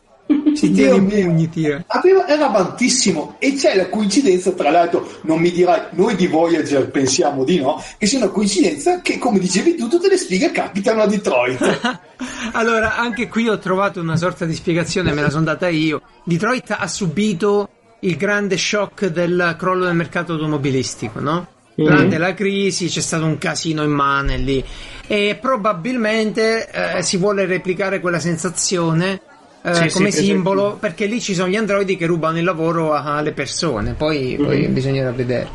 Si tiene Dio i mio. pugni, tira. Aveva- era avantissimo e c'è la coincidenza, tra l'altro, non mi dirai, noi di Voyager pensiamo di no, che sia una coincidenza che, come dicevi tu, tutte le sfighe capitano a Detroit. Allora, anche qui ho trovato una sorta di spiegazione, me la sono data io. Detroit ha subito il grande shock del crollo del mercato automobilistico, no? Durante la crisi c'è stato un casino immane lì e probabilmente eh, si vuole replicare quella sensazione eh, Sì, sì, come per simbolo perché lì ci sono gli androidi che rubano il lavoro alle persone, poi, poi bisognerà vedere.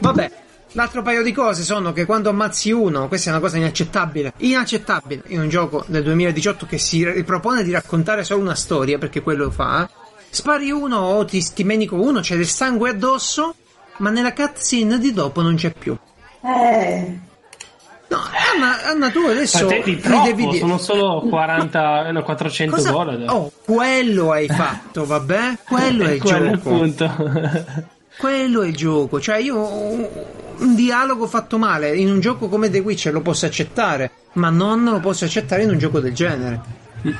Vabbè, l'altro paio di cose sono che quando ammazzi uno, questa è una cosa inaccettabile, inaccettabile in un gioco del 2018 che si ripropone di raccontare solo una storia, perché quello fa, spari uno o ti stimenico uno, c'è del sangue addosso, ma nella cutscene di dopo non c'è più. Eh, No, Anna, Anna tu adesso Ma te di mi troppo, devi dire... sono solo 40, no, 400 Cosa- dollari. Oh, quello hai fatto, vabbè? Quello è il Quello gioco. appunto. Quello è il gioco. Cioè, io un dialogo fatto male in un gioco come The Witcher lo posso accettare, ma non lo posso accettare in un gioco del genere.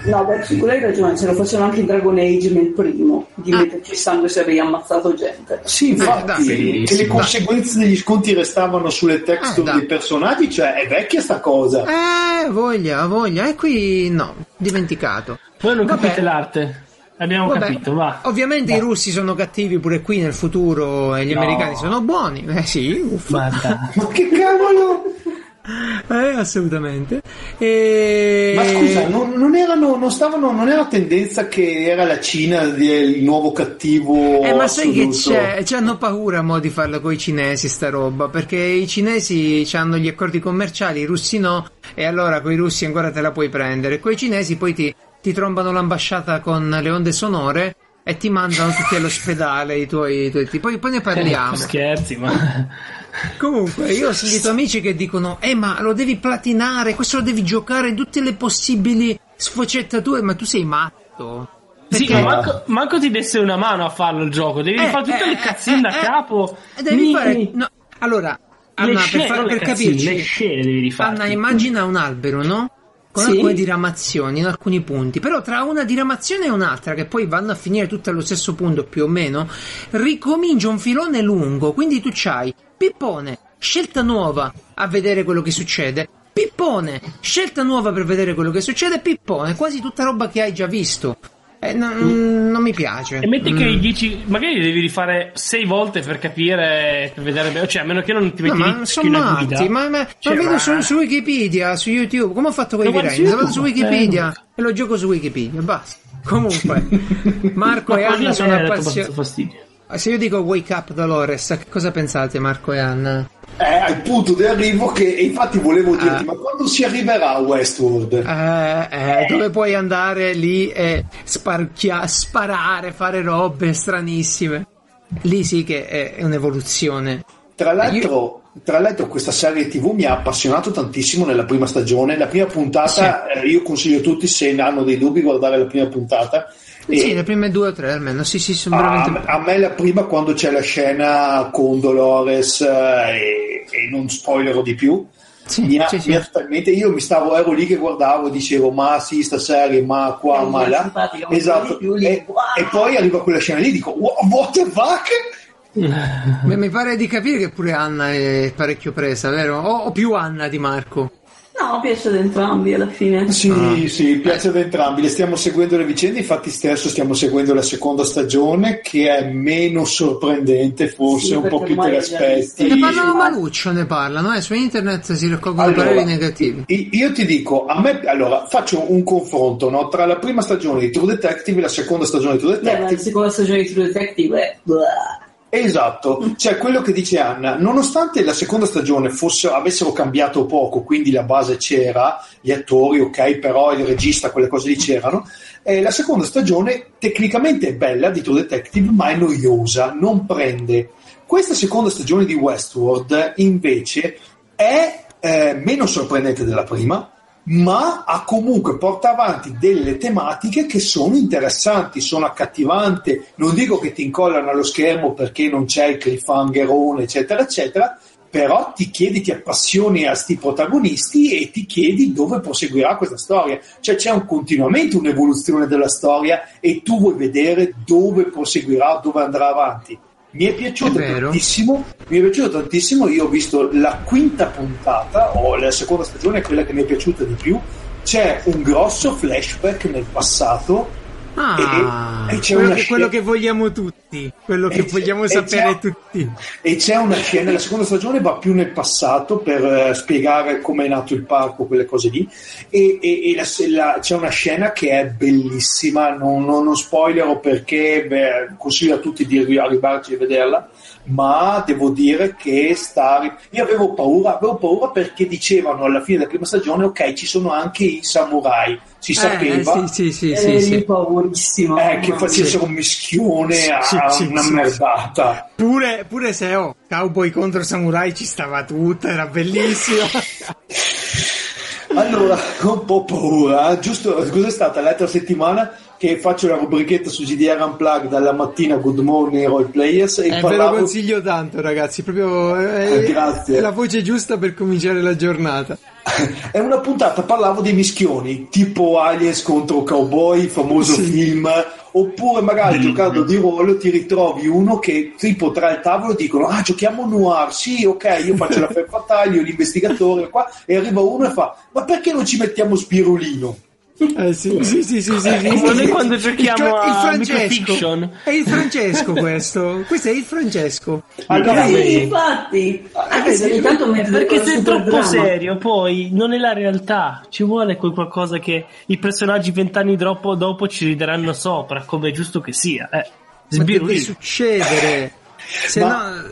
No, beh, su quello hai ragione, se lo facevano anche in Dragon Age nel primo, di Ah. metterci sangue se avevi ammazzato gente. Sì, infatti, dai, che le conseguenze degli sconti restavano sulle texture Eh, dai. dei personaggi, cioè è vecchia sta cosa. Eh, voglia, voglia. E qui no, dimenticato. Voi non Vabbè. capite l'arte. Abbiamo Vabbè, capito, va. Ovviamente i russi sono cattivi pure qui nel futuro e gli No. americani sono buoni. Eh sì, uffa. Ma che cavolo! Eh, assolutamente. E... Ma scusa, non, non erano, non stavano, non era tendenza che era la Cina il nuovo cattivo Eh, ma sai che assoluto? c'è? Ci hanno paura mo di farlo con i cinesi sta roba, perché i cinesi hanno gli accordi commerciali, i russi no, e allora con i russi ancora te la puoi prendere. Con i cinesi poi ti, ti trombano l'ambasciata con le onde sonore e ti mandano tutti all'ospedale i tuoi, i tuoi- poi, poi ne parliamo. Scherzi, ma. Comunque, io ho sentito amici che dicono: Eh, ma lo devi platinare, questo lo devi giocare in tutte le possibili sfaccettature, ma tu sei matto. Sì, Perché- ma manco, manco ti desse una mano a farlo il gioco. Devi Eh, fare tutte eh, le cazzine eh, da eh, capo. eh, Devi Mi- fare. no, allora, le Anna, scene, per, far- per cazzine, capirci, le scene devi rifare. Anna, immagina un albero, no? Con Sì. alcune diramazioni in alcuni punti, però tra una diramazione e un'altra, che poi vanno a finire tutte allo stesso punto più o meno, ricomincia un filone lungo. Quindi tu c'hai Pippone, scelta nuova a vedere quello che succede. Pippone, scelta nuova per vedere quello che succede. Pippone, quasi tutta roba che hai già visto. Eh, non, non mi piace. E metti che Mm. dici, magari devi rifare sei volte per capire, per vedere bene, cioè a meno che non ti No, metti ma non scrivi sono matti, ma, ma, Cioè, ma vedo ma- su, Wikipedia, su YouTube, come ho fatto con i vado su? Wikipedia Eh. e lo gioco su Wikipedia, basta. Comunque, Marco Ma e Anna sono appassionati. Fastidio. Se io dico Wake Up Dolores, che cosa pensate Marco e Anna? Eh, al punto di arrivo che, infatti volevo dirti, Ah. ma quando si arriverà a Westworld? Eh, eh, dove puoi andare lì e sparchia- sparare, fare robe stranissime. Lì sì che è, è un'evoluzione. Tra l'altro, tra l'altro questa serie tv mi ha appassionato tantissimo nella prima stagione, la prima puntata, eh, io consiglio a tutti se hanno dei dubbi guardare la prima puntata. E- Sì, le prime due o tre almeno, sì sì, sono a, veramente... a me la prima quando c'è la scena con Dolores eh, e, e non spoilerò di più Sì, mi ha, sì, sì. mi ha totalmente io mi stavo ero lì che guardavo e dicevo ma sì sta serie ma qua È ma una là ma esatto più lì, e, wow. e poi arriva quella scena lì e dico "Wha- what the fuck Mi mi pare di capire che pure Anna è parecchio presa, vero? O, o più Anna di Marco. No, piace ad entrambi alla fine. Sì, Ah. sì, piace ad entrambi. Le stiamo seguendo le vicende, infatti stesso stiamo seguendo la seconda stagione che è meno sorprendente, forse Sì, un po' più già aspetti. Ne parlano maluccio, ne parlano, eh, su internet si raccolgono pareri negativi. io ti dico, a me allora faccio un confronto no, tra la prima stagione di True Detective e la seconda stagione di True Beh, ma la Detective. seconda stagione di True Detective è... Esatto, cioè quello che dice Anna, nonostante la seconda stagione fosse, avessero cambiato poco, quindi la base c'era, gli attori ok, però il regista, quelle cose lì c'erano, eh, la seconda stagione tecnicamente è bella di True Detective, ma è noiosa, non prende. Questa seconda stagione di Westworld invece è eh, meno sorprendente della prima, ma ha comunque porta avanti delle tematiche che sono interessanti, sono accattivanti. Non dico che ti incollano allo schermo perché non c'è il cliffhangerone, eccetera, eccetera, però ti chiedi, ti appassioni a sti protagonisti e ti chiedi dove proseguirà questa storia. Cioè c'è un, continuamente un'evoluzione della storia e tu vuoi vedere dove proseguirà, dove andrà avanti. Mi è piaciuto È tantissimo, mi è piaciuto tantissimo, io ho visto la quinta puntata, o la seconda stagione quella che mi è piaciuta di più, c'è un grosso flashback nel passato Ah, e, e c'è quello, che, quello che vogliamo tutti, quello che e vogliamo e sapere tutti. E c'è una scena, la seconda stagione va più nel passato per eh, spiegare come è nato il parco, quelle cose lì. E, e- e la- la- c'è una scena che è bellissima, non, non, non spoilerò perché beh, consiglio a tutti di arri- arrivarci a vederla. Ma devo dire che sta. Io avevo paura, avevo paura perché dicevano alla fine della prima stagione: ok, ci sono anche i samurai. Si Eh, sapeva sì, sì, sì, sì, sì. paurissimo. eh, che facessero un mischione a Sì, sì, una sì, merdata. Pure, pure se oh, cowboy contro samurai ci stava tutta, era bellissimo. Allora, ho un po' paura. Giusto, cos'è stata l'altra settimana che faccio la rubrichetta su GDR Unplugged dalla mattina Good Morning Role Players e Eh, ve lo parlavo consiglio tanto, ragazzi. Proprio eh, Eh, grazie. è la voce giusta per cominciare la giornata. è una puntata parlavo dei mischioni, tipo Aliens contro Cowboy, il famoso Sì. film, oppure magari giocando di ruolo ti ritrovi uno che tipo tra il tavolo dicono "Ah, giochiamo noir". Sì, ok, io faccio la femme fatale, io l'investigatore qua e arriva uno e fa "Ma perché non ci mettiamo Spirulino?" Eh, sì, sì, sì, sì, sì, sì, Come sì, noi quando Il giochiamo Fra- il a Francesco. È il Francesco questo. Questo è il Francesco. Allora, Sì, Sì. infatti. Ah, Anche se Perché se è troppo dramma. serio, poi non è la realtà. Ci vuole quel qualcosa che i personaggi vent'anni dopo, dopo ci rideranno sopra, come è giusto che sia. Eh. Ma deve succedere. Se Ma- no,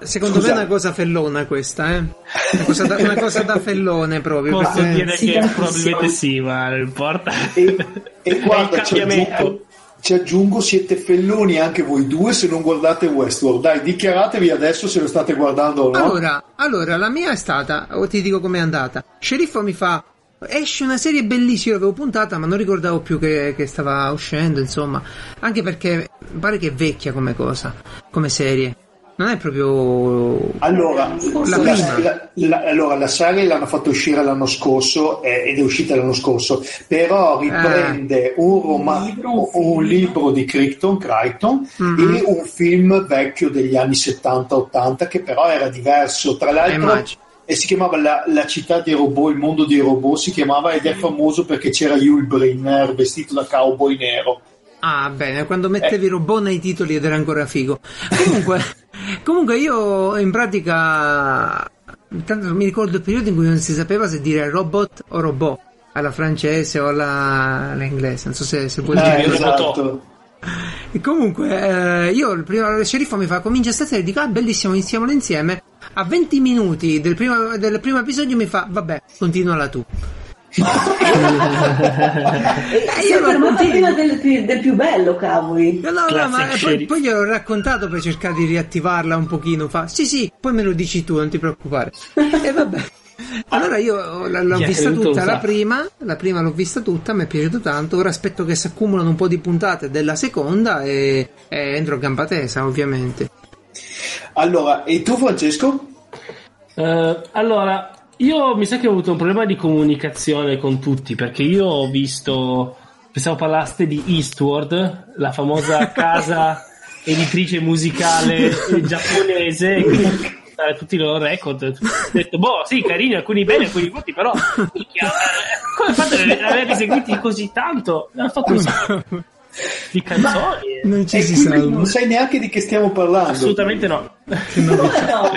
secondo Scusa. me è una cosa fellona questa, eh. Una cosa da, una cosa da fellone proprio. Posso perché- dire Sì, che tantissimo. probabilmente sì, ma non importa. E, e guarda, il ci cambiamento. aggiungo, ci aggiungo, siete felloni anche voi due se non guardate Westworld. Dai, dichiaratevi adesso se lo state guardando o no. Allora, allora, la mia è stata, o ti dico com'è andata. Sceriffo mi fa, esce una serie bellissima, l'avevo puntata, ma non ricordavo più che, che stava uscendo, insomma. Anche perché pare che è vecchia come cosa, come serie. Non è proprio... Allora La la, la- allora, la serie l'hanno fatto uscire l'anno scorso eh, ed è uscita l'anno scorso, però riprende un, roma- Un libro, un libro di Crichton, Crichton Mhm. e un film vecchio degli anni 70-80 che però era diverso. Tra l'altro, immagino. e si chiamava la, la città dei robot, il mondo dei robot si chiamava ed è famoso perché c'era Yul Brynner vestito da cowboy nero. Ah, bene, quando mettevi robot nei titoli ed era ancora figo. Comunque, comunque io in pratica intanto non mi ricordo il periodo in cui non si sapeva se dire robot o robot alla francese o alla, all'inglese, non so se, se vuoi Eh, dire. il esatto. E comunque, eh, io il primo sceriffo mi fa comincia stasera e dico ah bellissimo, iniziamolo insieme. A 20 minuti del primo, del primo episodio mi fa vabbè, continuala tu. E Eh, io continuo. prima del, più- del più bello, cavoli. No, no, no, Classic ma poi, poi gliel'ho raccontato per cercare di riattivarla un pochino. Fa, sì, sì, poi me lo dici tu, non ti preoccupare. E vabbè. Allora io l- l'ho è vista tutta la prima, la prima l'ho vista tutta, mi è piaciuto tanto. Ora aspetto che si accumulano un po' di puntate della seconda e, e entro a gamba tesa, ovviamente. Allora, e tu Francesco? Eh, allora, io mi sa che ho avuto un problema di comunicazione con tutti perché io ho visto, pensavo parlaste di Eastward, la famosa casa editrice musicale giapponese, quindi tutti i loro record. Ho detto, boh, sì, carini, alcuni bene, alcuni brutti, però minchia, eh, come fate ad averli seguiti così tanto? Hanno fatto un sacco di canzoni. Non ci E si salva. non sai neanche di che stiamo parlando. Assolutamente no. No?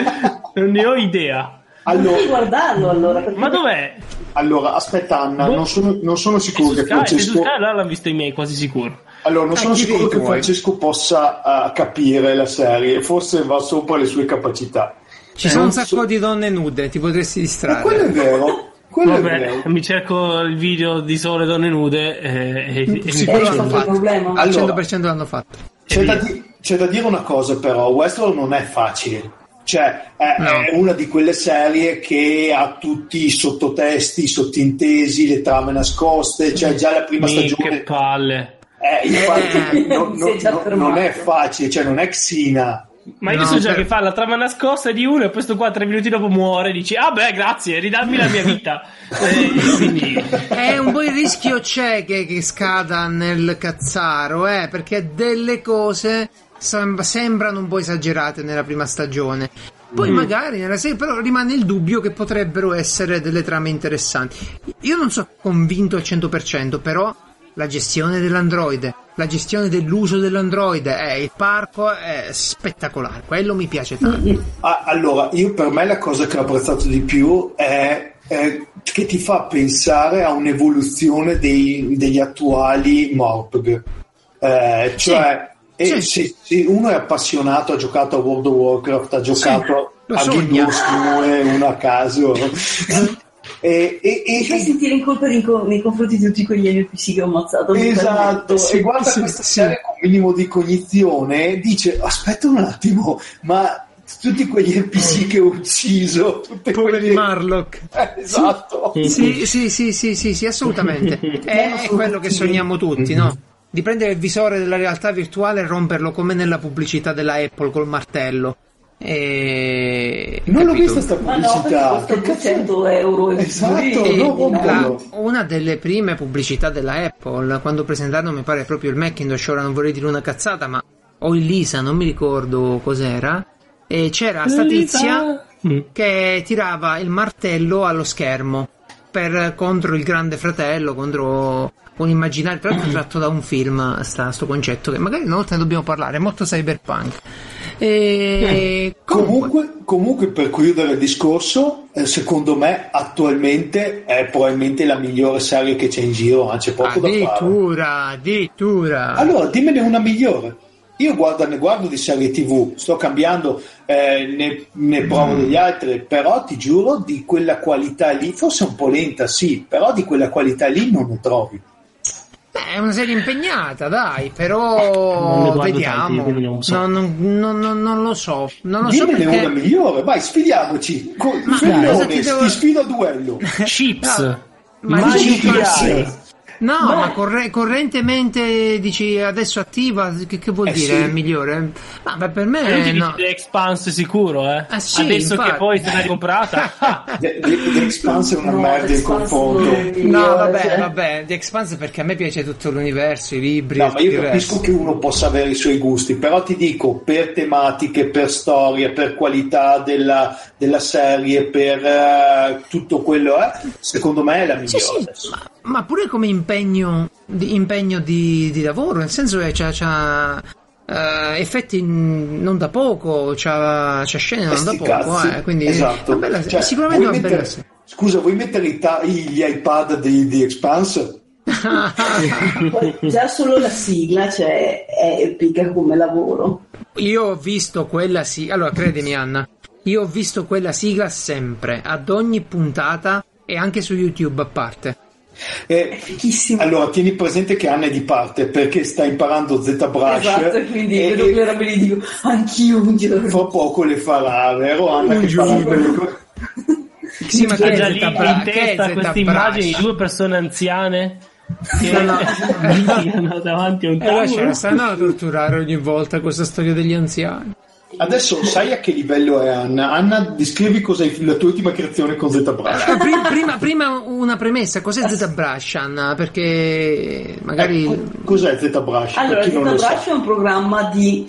Non ne ho idea. Allora, Devi guardarlo allora. perché- Ma dov'è? allora, aspetta Anna, Boh. non sono, non sono sicuro che Francesco... Sky allora l'hanno visto i miei, quasi sicuro. Allora, non sono chi sicuro che vuoi? Francesco possa eh, capire la serie, forse va sopra le sue capacità. Ci sono un sacco so- di donne nude, ti potresti Ma quello è distrarre. vero, quello è Vabbè, vero. mi cerco il video di sole donne nude eh, e, e mi Sicuro Eh, l'hanno fatto il fatto. problema. Al Allora. 100% l'hanno fatto. C'è da, di- c'è da dire una cosa però, Westworld non è facile. Cioè, è, No. è una di quelle serie che ha tutti i sottotesti, i sottintesi, le trame nascoste, cioè già la prima Mi- che stagione... palle. Eh, infatti, Eh, non, non- non- non è facile, cioè non è Xina. Ma io No, so già per- che fa la trama nascosta di uno e questo qua tre minuti dopo muore e dici ah beh grazie ridammi la mia vita Eh, quindi È un po' il rischio c'è che, che scada nel cazzaro, eh, perché delle cose sembrano un po' esagerate nella prima stagione. Poi magari nella serie però rimane il dubbio che potrebbero essere delle trame interessanti. Io non sono convinto al 100%, però la gestione dell'androide, la gestione dell'uso dell'androide, eh, il parco è spettacolare, quello mi piace tanto. Ah, allora, io per me la cosa che ho apprezzato di più è, è che ti fa pensare a un'evoluzione dei- degli attuali Morpg. Eh, cioè, e Sì. Se, se uno è appassionato, ha giocato a World of Warcraft, ha giocato lo a Wars 2, uno a caso. e, e- e- Mi fai sentire in colpa nei, nei confronti di tutti quegli NPC che ho ammazzato. Esatto, Sì, e guarda sì, questa sì. serie con minimo di cognizione, dice aspetta un attimo, ma tutti quegli NPC che ho ucciso, tutte Poveri quelle... Marlock. Eh, esatto. Sì, sì, sì, sì, sì, sì, assolutamente. È, è quello che sogniamo tutti, no? Di prendere il visore della realtà virtuale e romperlo come nella pubblicità della Apple col martello. E... Non l'ho capito? vista sta Ma no, pubblicità. costa cazzo- 200 euro. e Esatto, pure- no, no. La- una delle prime pubblicità della Apple, quando presentarono mi pare proprio il Macintosh, ora non vorrei dire una cazzata, ma o il Lisa, non mi ricordo cos'era, e c'era sta tizia Mm. che tirava il martello allo schermo per, contro il grande fratello, contro un immaginario, tra l'altro tratto da un film sta, sto concetto che magari una volta ne dobbiamo parlare, è molto cyberpunk. E comunque, Comunque, comunque, per chiudere il discorso, eh, secondo me attualmente è probabilmente la migliore serie che c'è in giro, ma c'è poco da fare. addirittura, addirittura. Allora, dimmene una migliore. Io guardo, ne guardo di serie TV, sto cambiando, eh, ne, ne provo Mm. degli altri, però ti giuro di quella qualità lì, forse un po' lenta, sì, però di quella qualità lì non ne trovi. Beh, È una serie impegnata, dai, Non però ne guardo vediamo. tanti, non so. No, non, non- non- non lo so, non lo so Dimmene perché. una migliore, vai, sfidiamoci. Con, Ma cosa ti devo- ti sfido a duello. Chips Ma Magic Eye. No, Beh. ma corre- correntemente dici adesso attiva, che, che vuol Eh, dire? sì. È migliore? Ma beh, per me Eh, no. The Expanse sicuro eh Ah, sì, adesso infatti. che poi se l'hai comprata The, The- The Expanse è una No, merda in è- No, vabbè, cioè- vabbè, The Expanse perché a me piace tutto l'universo, i libri No, ma io capisco resto. che uno possa avere i suoi gusti, però ti dico per tematiche, per storia, per qualità della, della serie, per eh, tutto quello, eh, secondo me è la Sì, migliore. sì, adesso. ma, ma pure come impegno di, impegno di, di lavoro, nel senso che c'ha, c'ha, eh, effetti non da poco, c'ha, c'ha scene non da poco, eh, quindi esatto. una bella- Cioè, sicuramente una bella mettere- serie. Scusa, vuoi mettere ta- gli iPad di, di Expanse? Poi già solo la sigla cioè, è epica come lavoro. Io ho visto quella sigla, allora credimi Anna, io ho visto quella sigla sempre, ad ogni puntata e anche su YouTube a parte. Eh, Fichissimo. allora, tieni presente che Anna è di parte perché sta imparando ZBrush Esatto, quindi e, vedo quelle robe lì dico anch'io un giorno. fra poco le farà, vero Anna? Un che giorno. Sì, ma C'è che è già lì in testa questa Zetabrush? immagine di due persone anziane che No, no. girano davanti a un E lasciala, tavolo stanno a torturare ogni volta questa storia degli anziani. Adesso sai a che livello è Anna? Anna, descrivi cos'è la tua ultima creazione con ZBrush. Ah, pri- prima, prima una premessa, cos'è ZBrush Anna? Perché magari... Eh, co- cos'è ZBrush? Allora, ZBrush sa. è un programma di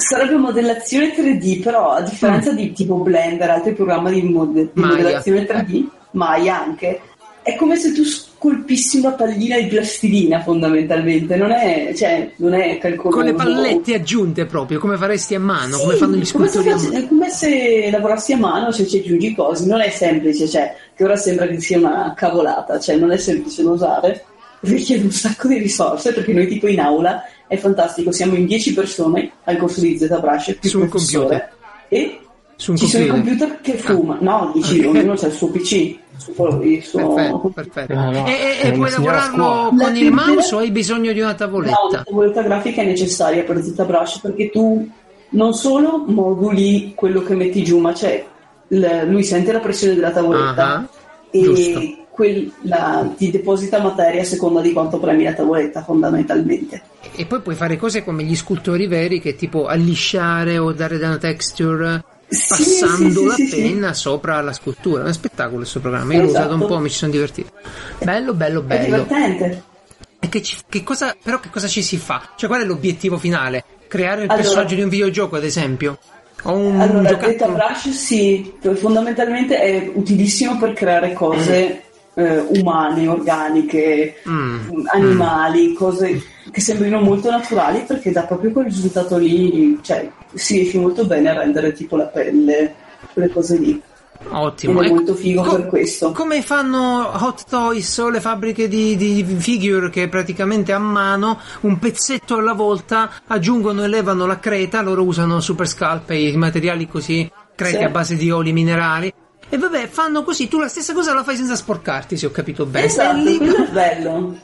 Sarebbe modellazione 3D, però a differenza di tipo Blender, altri programmi di, mode- di modellazione 3D, Maya anche, è come se tu scolpissi una pallina di plastilina fondamentalmente, non è, cioè, non è calcoloso. Con le pallette aggiunte proprio, come faresti a mano, Sì, come fanno gli come se scultori a mano. È come se lavorassi a mano, cioè ci aggiungi cose, non è semplice, cioè, che ora sembra che sia una cavolata, cioè non è semplice da usare, richiede un sacco di risorse, perché noi tipo in aula è fantastico, siamo in 10 persone al corso di ZBrush, più Su un professore, computer. e Su un ci sono i computer. computer che fumano, no, dici, ognuno ha il suo PC, il suo- Perfetto, perfetto. No, no, e, e- e è puoi lavorarlo con La il computer- mouse o hai bisogno di una No, tavoletta? la tavoletta grafica è necessaria per ZBrush perché tu non solo moduli quello che metti giù, ma c'è il- lui sente la pressione della tavoletta Ah, giusto. e quel- la- ti deposita materia a seconda di quanto premi la tavoletta fondamentalmente. E poi puoi fare cose come gli scultori veri che tipo allisciare o dare una texture passando sì, la sì, sì, penna sopra la scultura. È un spettacolo questo programma. Io l'ho Esatto. usato un po', mi ci sono divertito. Bello, bello, È bello. divertente. E che, ci- che cosa, però che cosa ci si fa? Cioè qual è l'obiettivo finale? Creare il Allora- personaggio di un videogioco, ad esempio? O un Allora, giocattolo? ZBrush sì, fondamentalmente è utilissimo per creare cose eh, umane, organiche, Mm. animali, cose che sembrino molto naturali perché dà proprio quel risultato lì, cioè si riesce molto bene a rendere tipo la pelle, quelle cose lì. Ottimo. Ed è molto figo per questo. Come fanno Hot Toys o le fabbriche di, di figure che praticamente a mano, un pezzetto alla volta, aggiungono e levano la creta, loro usano Super Scalp e i materiali così, crete Sì. a base di oli minerali. E vabbè, fanno così, tu la stessa cosa la fai senza sporcarti, se ho capito bene. Esatto, quello è bello.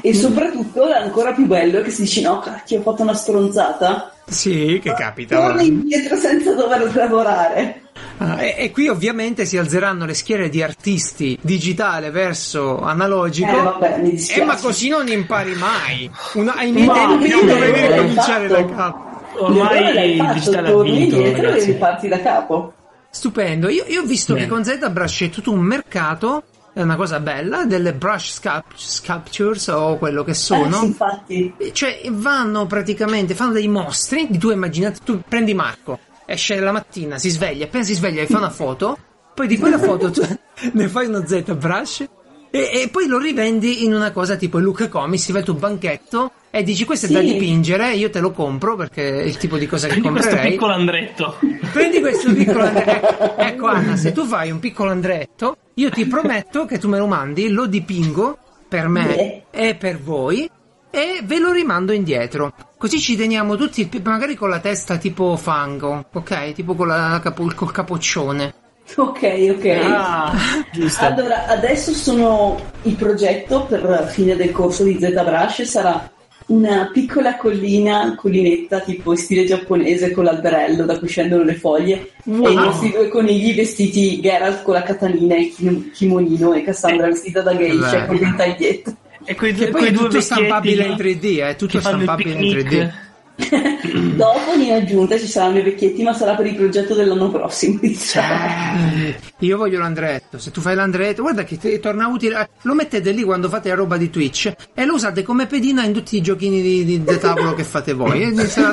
E soprattutto è ancora più bello che si dice no cacchio ho fatto una stronzata Sì, che capita. torna indietro senza dover lavorare Ah, e, e qui ovviamente si alzeranno le schiere di artisti digitale verso analogico. Eh, vabbè, mi dispiace. Eh, ma così non impari mai. Una, ai miei Ma tempi non dovevi cominciare da capo. Ormai il digitale ha vinto, indietro e ragazzi. riparti da capo Stupendo. Io, io ho visto Bene. che con ZBrush c'è tutto un mercato. È una cosa bella, delle brush sculpt- sculptures o quello che Eh, sono. sì, infatti Cioè, vanno praticamente, fanno dei mostri di tua immaginazione. Tu prendi Marco, esce la mattina, si sveglia, appena si sveglia, gli fa una foto, poi di quella foto tu ne fai uno ZBrush e, e poi lo rivendi in una cosa tipo Luca Comics, ti fai il tuo banchetto e dici questo è da dipingere, io te lo compro perché è il tipo di cosa che Prendi questo comprerei. piccolo andretto. Prendi questo piccolo andretto. Ecco Anna, se tu fai un piccolo andretto, io ti prometto che tu me lo mandi, lo dipingo per me Beh. e per voi e ve lo rimando indietro. Così ci teniamo tutti, magari con la testa tipo fango, ok? Tipo con la capo- col capoccione. ok ok Ah, giusto. allora adesso sono il progetto per la fine del corso di ZBrush sarà una piccola collina collinetta tipo in stile giapponese con l'alberello da cui scendono le foglie Wow. e i nostri due conigli vestiti Geralt con la katanina e il kim- kimonino e Cassandra vestita da geisha con il taglietto E quei, Che due- poi quei è tutto stampabile in là 3D, è tutto fanno il stampabile in picnic. 3D. Dopo in aggiunta ci saranno i vecchietti ma sarà per il progetto dell'anno prossimo diciamo. Eh, Io voglio l'andretto. Se tu fai l'andretto, guarda che ti torna utile. Lo mettete lì quando fate la roba di Twitch e lo usate come pedina in tutti i giochini di, di- da tavolo che fate voi. E sarà-.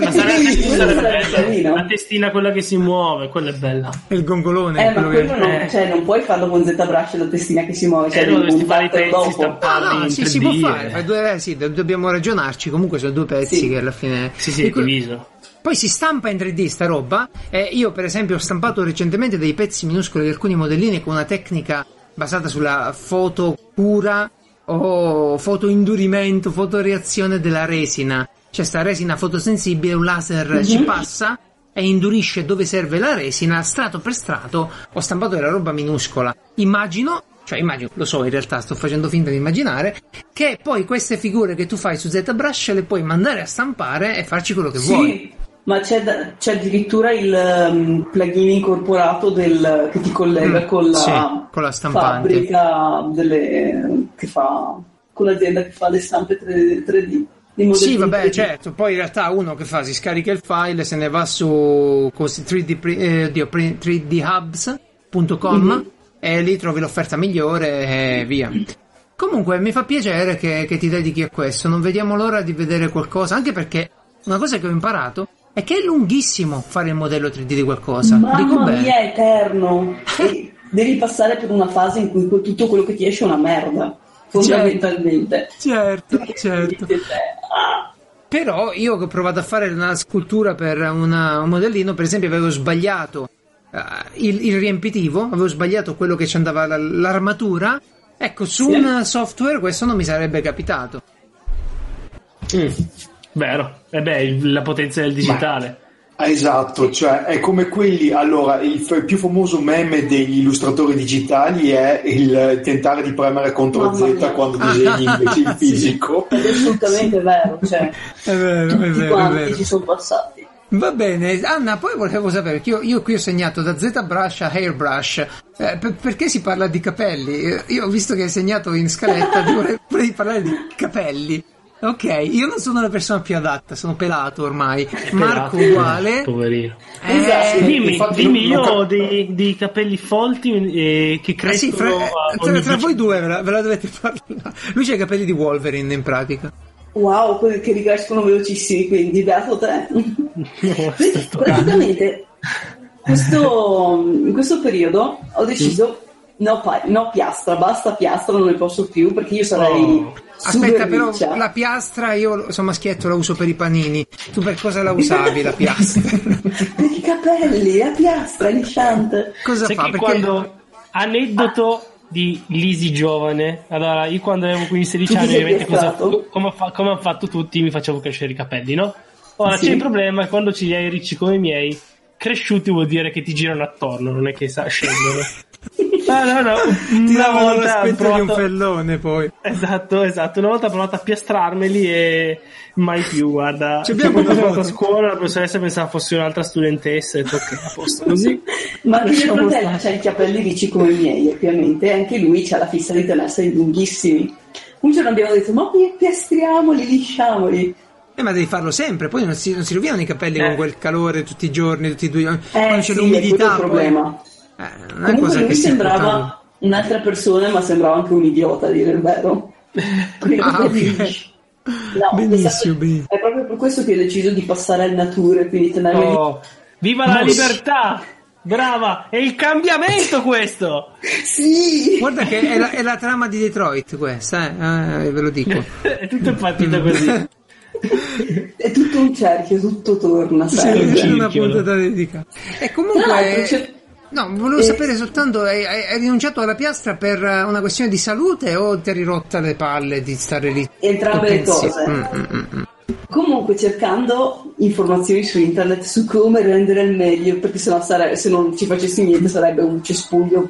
La testina quella che si muove, quella è bella. il gongolone. Eh, ma quello non, eh. cioè, non puoi farlo con ZBrush la testina che si muove, cioè Eh, dovresti fare i pezzi stampati Ah, no, in sì, 3D. si può fare. eh. due- eh, sì, do- dobbiamo ragionarci. Comunque sono due pezzi Sì. che alla fine. Sì, sì, è E que- diviso. Poi si stampa in 3D sta roba. E io, per esempio, ho stampato recentemente dei pezzi minuscoli di alcuni modellini con una tecnica basata sulla foto pura o fotoindurimento, fotoreazione della resina. Cioè, sta resina fotosensibile, un laser ci passa e indurisce dove serve la resina, strato per strato. Ho stampato della roba minuscola. Immagino. Cioè, immagino, lo so, in realtà sto facendo finta di immaginare, che poi queste figure che tu fai su ZBrush le puoi mandare a stampare e farci quello che vuoi. Sì, ma c'è, da- c'è addirittura il um, plugin incorporato del- che ti collega Mm, con la, sì, con la stampante. fabbrica delle, che fa con l'azienda che fa le stampe 3, 3D. dei modelli Sì, vabbè, 3D. certo. Poi in realtà uno che fa si scarica il file, se ne va su così 3D, pri- eh, oddio, pri- 3dhubs.com Mhm. E lì trovi l'offerta migliore e via. Comunque mi fa piacere che, che ti dedichi a questo, non vediamo l'ora di vedere qualcosa, anche perché una cosa che ho imparato è che è lunghissimo fare il modello 3D di qualcosa. Dico Mamma bene. mia, è eterno. E devi passare per una fase in cui tutto quello che ti esce è una merda, fondamentalmente. Certo, certo. Però io che ho provato a fare una scultura per una- un modellino, per esempio, avevo sbagliato il, il riempitivo, avevo sbagliato quello che ci andava la- l'armatura. Ecco, su Sì. un software questo non mi sarebbe capitato. Mm, Vero, e beh, il- la potenza del digitale. Ah, Esatto, cioè è come quelli, allora il f- più famoso meme degli illustratori digitali è il tentare di premere CTRL Z mia. quando disegni invece il Sì. fisico. ed è assolutamente vero, cioè, È vero, è tutti vero, è quanti vero. ci sono passati. Va bene, Anna, poi volevo sapere, perché io, io qui ho segnato da ZBrush a Hairbrush, eh, per- perché si parla di capelli? Eh, Io ho visto che hai segnato in scaletta, di voler- volevi parlare di capelli. Ok, io non sono la persona più adatta, sono pelato ormai. Marco Pelato, uguale. Poverino. Eh, Esatto. Dimmi, dimmi io ho dei, dei capelli folti eh, che eh crescono sì, fra, tra, tra voi due ve la, ve la dovete parlare. Lui c'ha i capelli di Wolverine in pratica. Wow, quelli che ricrescono velocissimi, quindi beato te. Praticamente, questo, in questo periodo ho deciso, no, no piastra, basta piastra, non ne posso più perché io sarei Oh. Aspetta, però riccia. la piastra io sono maschietto, la uso per i panini. Tu per cosa la usavi la piastra? Per i capelli, la piastra, lisciante. cosa Sai fa? che Perché quando aneddoto di Lisi giovane allora io quando avevo 15-16 Tu anni ovviamente cosa, come, come hanno fatto tutti mi facevo crescere i capelli no? ora Sì. c'è il problema quando ci hai ricci come i miei cresciuti vuol dire che ti girano attorno non è che sa- scendono Ah, no, no, una volta ho l'aspetto di un provato- fellone poi. Esatto, esatto. Una volta ho provato a piastrarmeli e mai più, guarda. Ci abbiamo Quando andato a scuola la professoressa pensava fossi un'altra studentessa e ho detto ok, a posto così. Ma mio fratello ha i capelli ricci come i miei, ovviamente, e anche lui ha la fissa di tenerseli lunghissimi. Un giorno abbiamo detto, ma pi- piastriamoli, lisciamoli. Eh, ma devi farlo sempre, poi non si, non si rovinano i capelli Eh. con quel calore tutti i giorni, tutti i due giorni. Eh, Quando c'è sì, è l'umidità. quello il problema. Eh, non è Comunque cosa che lui si sembrava un'altra persona, ma sembrava anche un idiota, a dire il vero. Con i Ah, capelli ok. ricci. No, Benissimo, benissimo. È proprio per questo che ho deciso di passare al natura e quindi tenerli Oh, viva la libertà! Brava! È il cambiamento questo! Sì! Guarda che è la, è la trama di Detroit questa, eh, eh, ve lo dico. è tutto partito così. È tutto un cerchio, tutto torna Sì, c'è una puntata dedicata. E comunque... c'è- No, volevo Eh, sapere soltanto, hai, hai- hai rinunciato alla piastra per eh, una questione di salute o ti eri rotta le palle di stare lì? Entrambe le cose. Mm, mm, mm, mm. Comunque cercando informazioni su internet su come rendere al meglio, perché sennò sare- se non ci facessi niente sarebbe un cespuglio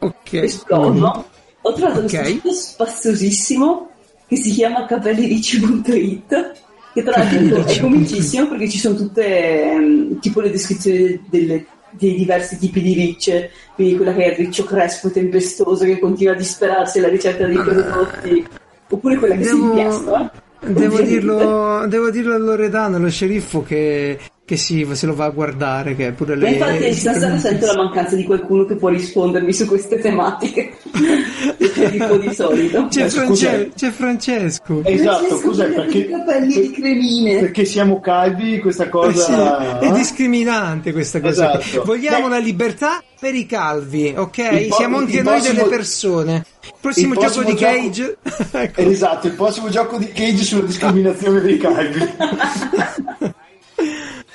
Ok. esploso. Ho trovato Ok. questo sito spaziosissimo che si chiama capelliricci.it che tra l'altro è comicissimo perché ci sono tutte ehm, tipo le descrizioni delle- dei diversi tipi di ricce, quindi quella che è il riccio crespo e tempestoso che continua a disperarsi alla ricerca dei prodotti, oppure quella che si Devo, impiastra. devo ovviamente. dirlo, devo dirlo a Loredano, lo sceriffo, che, che si, se lo va a guardare, che pure Ma lei... infatti stasera sento la mancanza di qualcuno che può rispondermi su queste tematiche. tipo di solito. C'è, Eh, France- scusa. c'è Francesco. Esatto, Francesco, cos'è? I Perché, capelli di cremine. perché siamo calvi, questa Eh cosa... sì, è eh? discriminante questa cosa. Esatto. Vogliamo Beh. la libertà per i calvi, ok? Po- Siamo anche noi prossimo- delle persone. Il prossimo, il gioco prossimo di gioco- Cage. ecco. Esatto, il prossimo gioco di Cage sulla discriminazione dei calvi.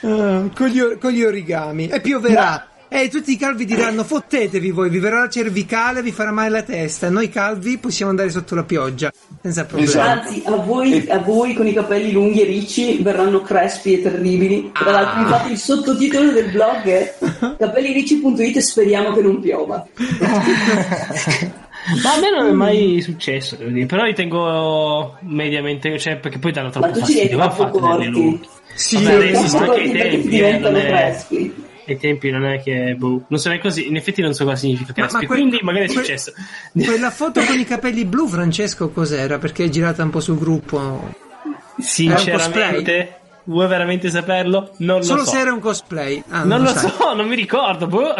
Ah, con, gli, con gli origami. E pioverà. E tutti i calvi diranno fottetevi voi, vi verrà la cervicale, vi farà male la testa. Noi calvi possiamo andare sotto la pioggia senza problemi. Esatto. Anzi, a voi, a voi con i capelli lunghi e ricci verranno crespi e terribili. Tra l'altro, Ah. infatti, il sottotitolo del blog è capelliricci.it e speriamo che non piova. Ma a me non è mai successo, devo dire. Però li tengo mediamente, cioè, perché poi danno troppo Ma fastidio. Fatto tenerli corti. lunghi. Sì, Vabbè, adesso anche ti tempi, eh, diventano non è- crespi. ai tempi non è che boh, non so neanche così, in effetti non so cosa significa Ma- ma crespi, que- quindi magari è que- successo. Quella foto con i capelli blu, Francesco, cos'era? Perché è girata un po' sul gruppo. Sinceramente, vuoi veramente saperlo? Non lo Solo so. se era un cosplay. Ah, Non lo sai. so, non mi ricordo. Boh.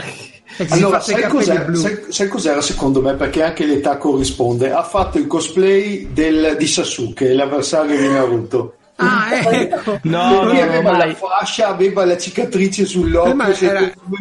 Allora, sai cos'era, blu. sai, sai cos'era secondo me? Perché anche l'età corrisponde. Ha fatto il cosplay del- di Sasuke, l'avversario di Naruto. Ah, ecco. No, Lui no, aveva mai. la fascia, aveva la cicatrice Eh, sull'occhio. ma se- era,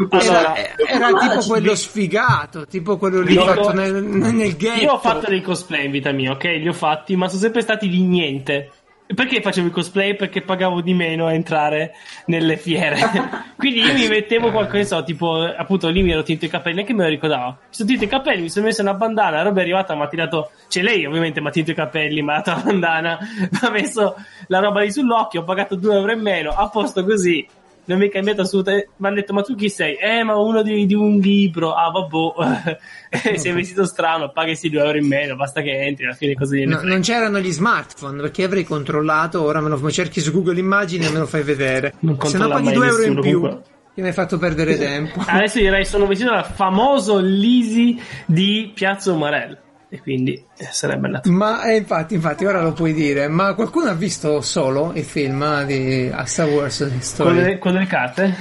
Allora, era- era ah, tipo ci- quello sfigato, tipo quello lì Io- fatto nel, nel ghetto. Io ho fatto dei cosplay in vita mia, ok? Li ho fatti, ma sono sempre stati di niente. Perché facevo i cosplay? Perché pagavo di meno a entrare nelle fiere. Quindi io mi mettevo qualcosa, so, tipo, appunto lì mi ero tinto i capelli, neanche me lo ricordavo. Mi sono tinto i capelli, mi sono messo una bandana, la roba è arrivata, mi ha tirato, cioè lei ovviamente mi ha tinto i capelli, mi ha dato la bandana, mi ha messo la roba lì sull'occhio, ho pagato 2 euro in meno, a posto così. Non mi è cambiato assolutamente. Mi hanno detto, ma tu chi sei? Eh, ma uno di, di un libro. Ah, vabbè. Eh, sei vestito strano, paghi 2 euro in meno, basta che entri, alla fine così. No, non c'erano gli smartphone perché avrei controllato. Ora me lo cerchi su Google Immagini e me lo fai vedere. Non Se no paghi 2 euro in più. comunque. Che mi hai fatto perdere tempo. Adesso direi sono vestito dal famoso Lisi di Piazza Umarell. E quindi eh, sarebbe andato. Ma eh, infatti, infatti, ora lo puoi dire. Ma qualcuno ha visto solo il film eh, di a Star Wars Con Story? le, con le carte?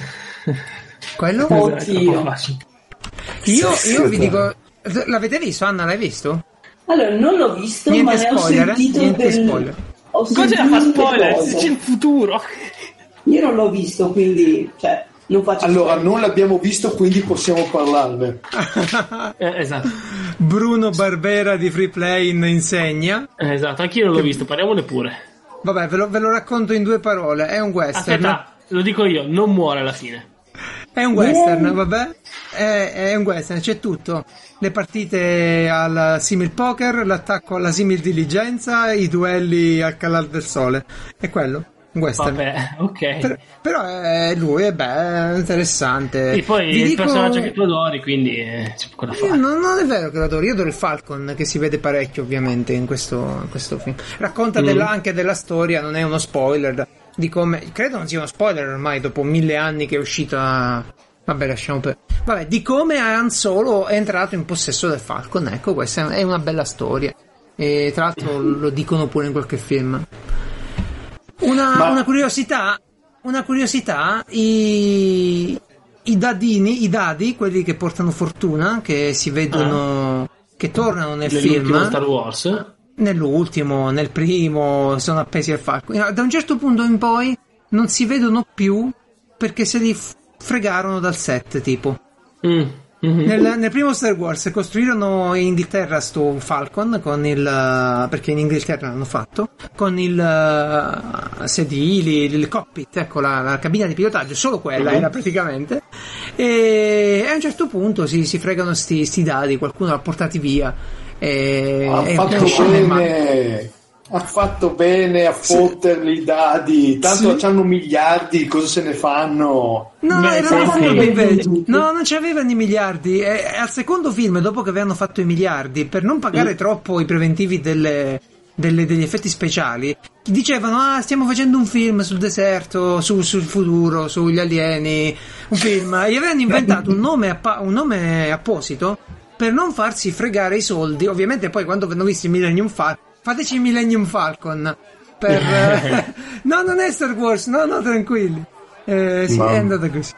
Quello? Esatto, Oddio. Io, io vi dico. L'avete visto? Anna, l'hai visto? Allora, non l'ho visto, Niente ma ne ho spoiler, eh? sentito Niente del... spoiler. Ho Cosa sentito fa delle spoiler? cose. Se c'è il futuro. Io non l'ho visto, quindi, cioè, non faccio Allora, spoiler. non l'abbiamo visto, quindi possiamo parlarne. Eh, esatto. Bruno Barbera di Free Play insegna. Eh, esatto, anch'io non l'ho visto, parliamone pure. Vabbè, ve lo, ve lo racconto in due parole. È un western. Aspetta, lo dico io, non muore alla fine. È un western, vabbè? È, è un western, c'è tutto. Le partite al simil poker, l'attacco alla simil diligenza, i duelli al calar del sole. È quello, western. Vabbè, ok. Per- però è lui, è beh, è interessante. E poi Vi il dico- personaggio che tu adori, quindi eh, c'è poco da fare. non, non è vero che lo adoro, io adoro il Falcon che si vede parecchio ovviamente in questo, in questo film. Racconta Mm. della- anche della storia, non è uno spoiler di come... Credo non sia uno spoiler ormai dopo mille anni che è uscita... Vabbè lasciamo per... Vabbè, di come Han Solo è entrato in possesso del Falcon, ecco questa è una bella storia. E tra l'altro lo dicono pure in qualche film. Una, Ma- una curiosità, una curiosità, i, i dadini, i dadi, quelli che portano fortuna, che si vedono, che tornano nel Nell'ultimo film, Star Wars. nell'ultimo, nel primo, sono appesi al falco. Da un certo punto in poi non si vedono più perché se li fregarono dal set, tipo. Mm, mhm. Nel, nel primo Star Wars costruirono in Inghilterra sto Falcon con il perché in Inghilterra l'hanno fatto con il eh, sedili, il cockpit, ecco la, la cabina di pilotaggio, solo quella Mhm. era praticamente. E, e a un certo punto si, si fregano sti, sti dadi, qualcuno l'ha portati via. E, Ha e fatto bene. Ha fatto bene a fotterli i dadi. Tanto Sì. hanno miliardi, cosa se ne fanno? No, Beh, sì. No, non c'avevano i miliardi. E, e al secondo film, dopo che avevano fatto i miliardi, per non pagare troppo i preventivi delle- delle- degli effetti speciali, dicevano: Ah, stiamo facendo un film sul deserto, su- sul futuro, sugli alieni. Un film. E gli avevano inventato un nome, appa- un nome apposito per non farsi fregare i soldi. Ovviamente, poi quando hanno visto il Millennium Falcon, fateci il Millennium Falcon. Per, eh, no, non è Star Wars, no, no, tranquilli. Eh, sì, Mamma. è andata così.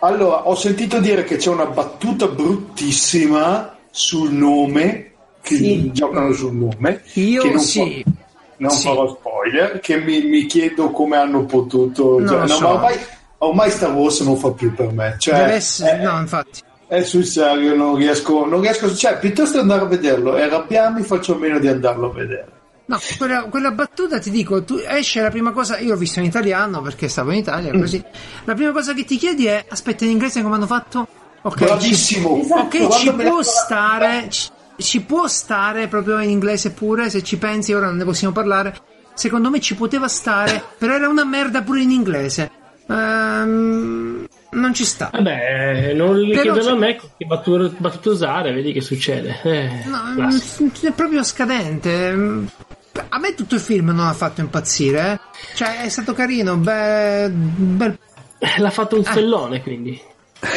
Allora, ho sentito dire che c'è una battuta bruttissima sul nome, che Sì. giocano sul nome. Io che non sì. fa- non Sì. farò spoiler, che mi, mi chiedo come hanno potuto... Non cioè, lo no, so. ma ormai, ormai Star Wars non fa più per me. Cioè, Deve essere, è, no, infatti. È sul serio, non riesco, non riesco... Cioè, piuttosto andare a vederlo e arrabbiarmi, faccio meno di andarlo a vedere. No, quella, quella battuta ti dico, tu esce la prima cosa, io l'ho visto in italiano perché stavo in Italia, così. La prima cosa che ti chiedi è, aspetta, in inglese come hanno fatto? Ok, ci, Bravissimo! Esatto. ok, Quando ci può la- stare, ci, ci può stare proprio in inglese pure, se ci pensi, ora non ne possiamo parlare. Secondo me ci poteva stare, però era una merda pure in inglese. Ehm, non ci sta. Vabbè, non li Però chiedono c'è- a me che battute, battute usare, vedi che succede. Eh, No, mm, è proprio scadente. A me tutto il film non ha fatto impazzire, eh. Cioè, è stato carino, beh, bel... L'ha fatto un stellone, quindi.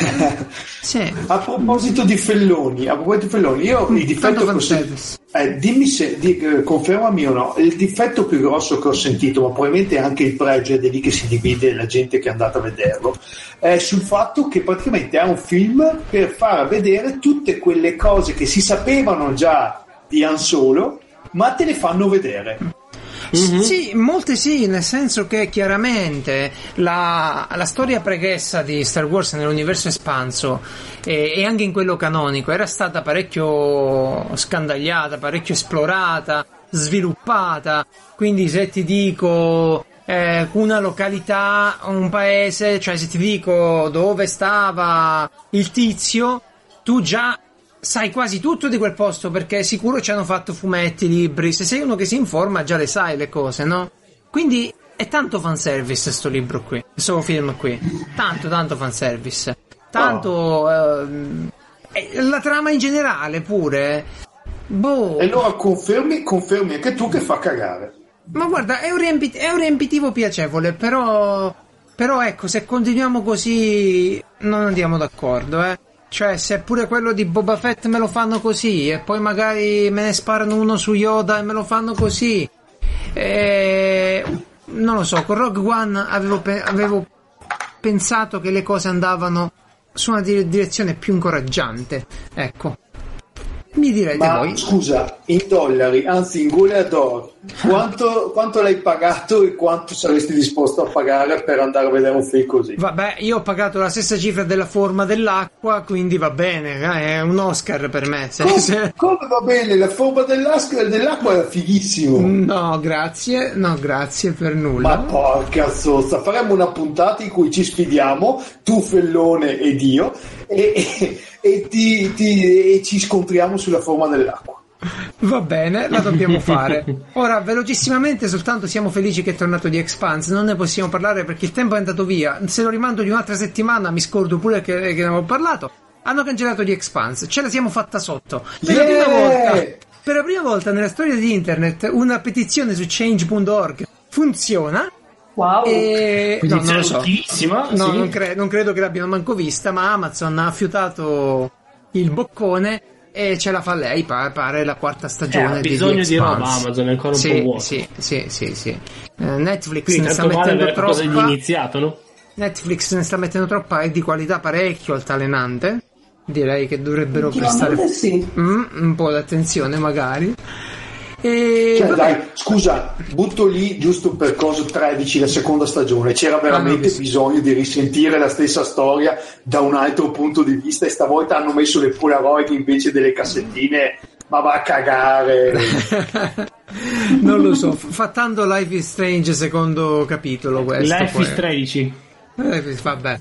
Sì. A proposito di Felloni, a proposito di Felloni, io il difetto che eh, dimmi se, di- eh, confermami o no, il difetto più grosso che ho sentito, ma probabilmente anche il pregio, ed è lì che si divide la gente che è andata a vederlo, è sul fatto che praticamente è un film per far vedere tutte quelle cose che si sapevano già di Han Solo, ma te le fanno vedere. Mhm. Sì, molte sì, nel senso che chiaramente la, la storia pregressa di Star Wars nell'universo espanso e, e anche in quello canonico era stata parecchio scandagliata, parecchio esplorata, sviluppata. Quindi se ti dico eh, una località, un paese, cioè se ti dico dove stava il tizio, tu già sai quasi tutto di quel posto perché sicuro ci hanno fatto fumetti, libri. Se sei uno che si informa, già le sai le cose, no? Quindi è tanto fanservice sto libro qui, questo film qui. Tanto, tanto fanservice. Tanto. ehm, e la trama in generale pure. Boh. E allora confermi, confermi anche tu che fa cagare. Ma guarda, è un, riempi- è un riempitivo piacevole, però. Però ecco, se continuiamo così non andiamo d'accordo, eh. Cioè, se pure quello di Boba Fett me lo fanno così, e poi magari me ne sparano uno su Yoda e me lo fanno così. E... Non lo so, con Rogue One avevo, pe- avevo pensato che le cose andavano su una dire- direzione più incoraggiante. Ecco. Mi direte Ma voi. scusa, in dollari, anzi in goleador, quanto, quanto l'hai pagato e quanto saresti disposto a pagare per andare a vedere un film così? Vabbè, io ho pagato la stessa cifra della forma dell'acqua, quindi va bene, eh, è un Oscar per me. Come, come va bene? La forma dell'acqua, era fighissimo. No, grazie, no, grazie per Ma nulla. porca zozza, faremo una puntata in cui ci sfidiamo, tu Fellone ed io, e, e- e ti- ti- e ci scontriamo sulla forma dell'acqua. Va bene, la dobbiamo fare. Ora, velocissimamente, soltanto siamo felici che è tornato di Expanse. Non ne possiamo parlare perché il tempo è andato via. Se lo rimando di un'altra settimana, mi scordo pure che, che ne avevo parlato. Hanno cancellato di Expanse, ce la siamo fatta sotto. Per la prima Yeah! volta, per la prima volta nella storia di internet, una petizione su change.org funziona. Wow. E no, non lo so. No, sì. non, cre- non credo che l'abbiano manco vista, ma Amazon ha fiutato il boccone e ce la fa lei, pa- pare la quarta stagione Eh, ha di bisogno The di roba. Amazon è ancora un sì, po' vuoto. Sì, sì, sì, sì. Eh, Netflix Quindi ne sta mettendo di troppa iniziato, no? Netflix ne sta mettendo troppa e di qualità parecchio altalenante. Direi che dovrebbero prestare sì. Mm, un po' d'attenzione magari. E Cioè, dai, scusa, butto lì giusto per cosa 13 la seconda stagione. C'era veramente visto. bisogno di risentire la stessa storia da un altro punto di vista e stavolta hanno messo le Polaroid invece delle cassettine. Ma va a cagare. non lo so, fa tanto Life is Strange secondo capitolo questo. Life poi. is 13. Eh, vabbè.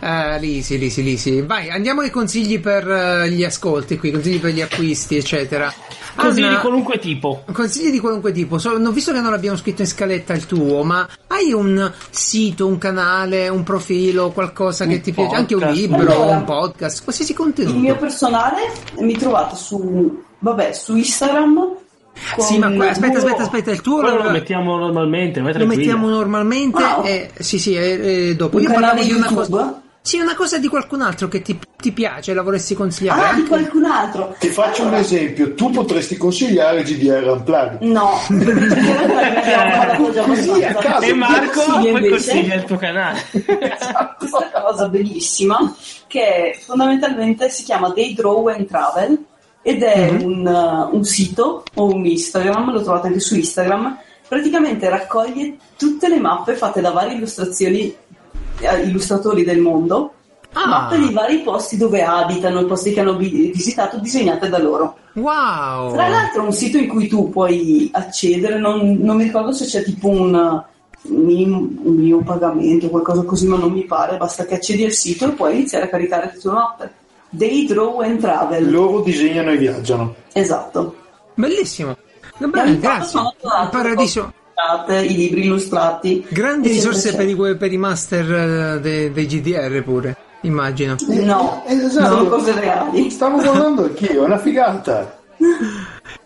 Eh, lisi, lisi, lisi. Vai, andiamo ai consigli per eh, gli ascolti qui, consigli per gli acquisti, eccetera. Consigli Anna, di qualunque tipo. Consigli di qualunque tipo. So- non- visto che non l'abbiamo scritto in scaletta il tuo, ma hai un sito, un canale, un profilo, qualcosa che Un ti piace? Anche un podcast. libro, Allora, un podcast, qualsiasi Il mio contenuto. personale mi trovate su, vabbè, su Instagram. Con Sì, ma aspetta, aspetta, aspetta, il tuo lo, lo mettiamo normalmente, lo mettiamo normalmente. Ah, e, sì, sì, e, e dopo. Un Io parlavo di una YouTube? cosa. Sì, una cosa di qualcun altro che ti, ti piace, la vorresti consigliare. Ah, di qualcun altro. Ti faccio un esempio, tu potresti consigliare GDR Unplugged. No, Così, a caso. E Marco poi invece? consiglia il tuo canale. questa cosa bellissima che fondamentalmente si chiama Day Draw and Travel ed è Mhm. un, uh, un sito o un Instagram, lo trovate anche su Instagram, praticamente raccoglie tutte le mappe fatte da varie illustrazioni, eh, illustratori del mondo, Ah. mappe di vari posti dove abitano, i posti che hanno vi- visitato, disegnate da loro. Wow! Tra l'altro è un sito in cui tu puoi accedere, non, non mi ricordo se c'è tipo un, un minimo pagamento o qualcosa così, ma non mi pare, basta che accedi al sito e puoi iniziare a caricare le tue mappe. Day Draw and Travel, Loro disegnano e viaggiano. esatto. Bellissimo. Bene, grazie. Il paradiso. I libri illustrati. Grandi risorse per i, per i master eh, de- dei GDR pure, immagino. No, Eh, esatto. sono cose reali. Stavo guardando anch'io, è una figata.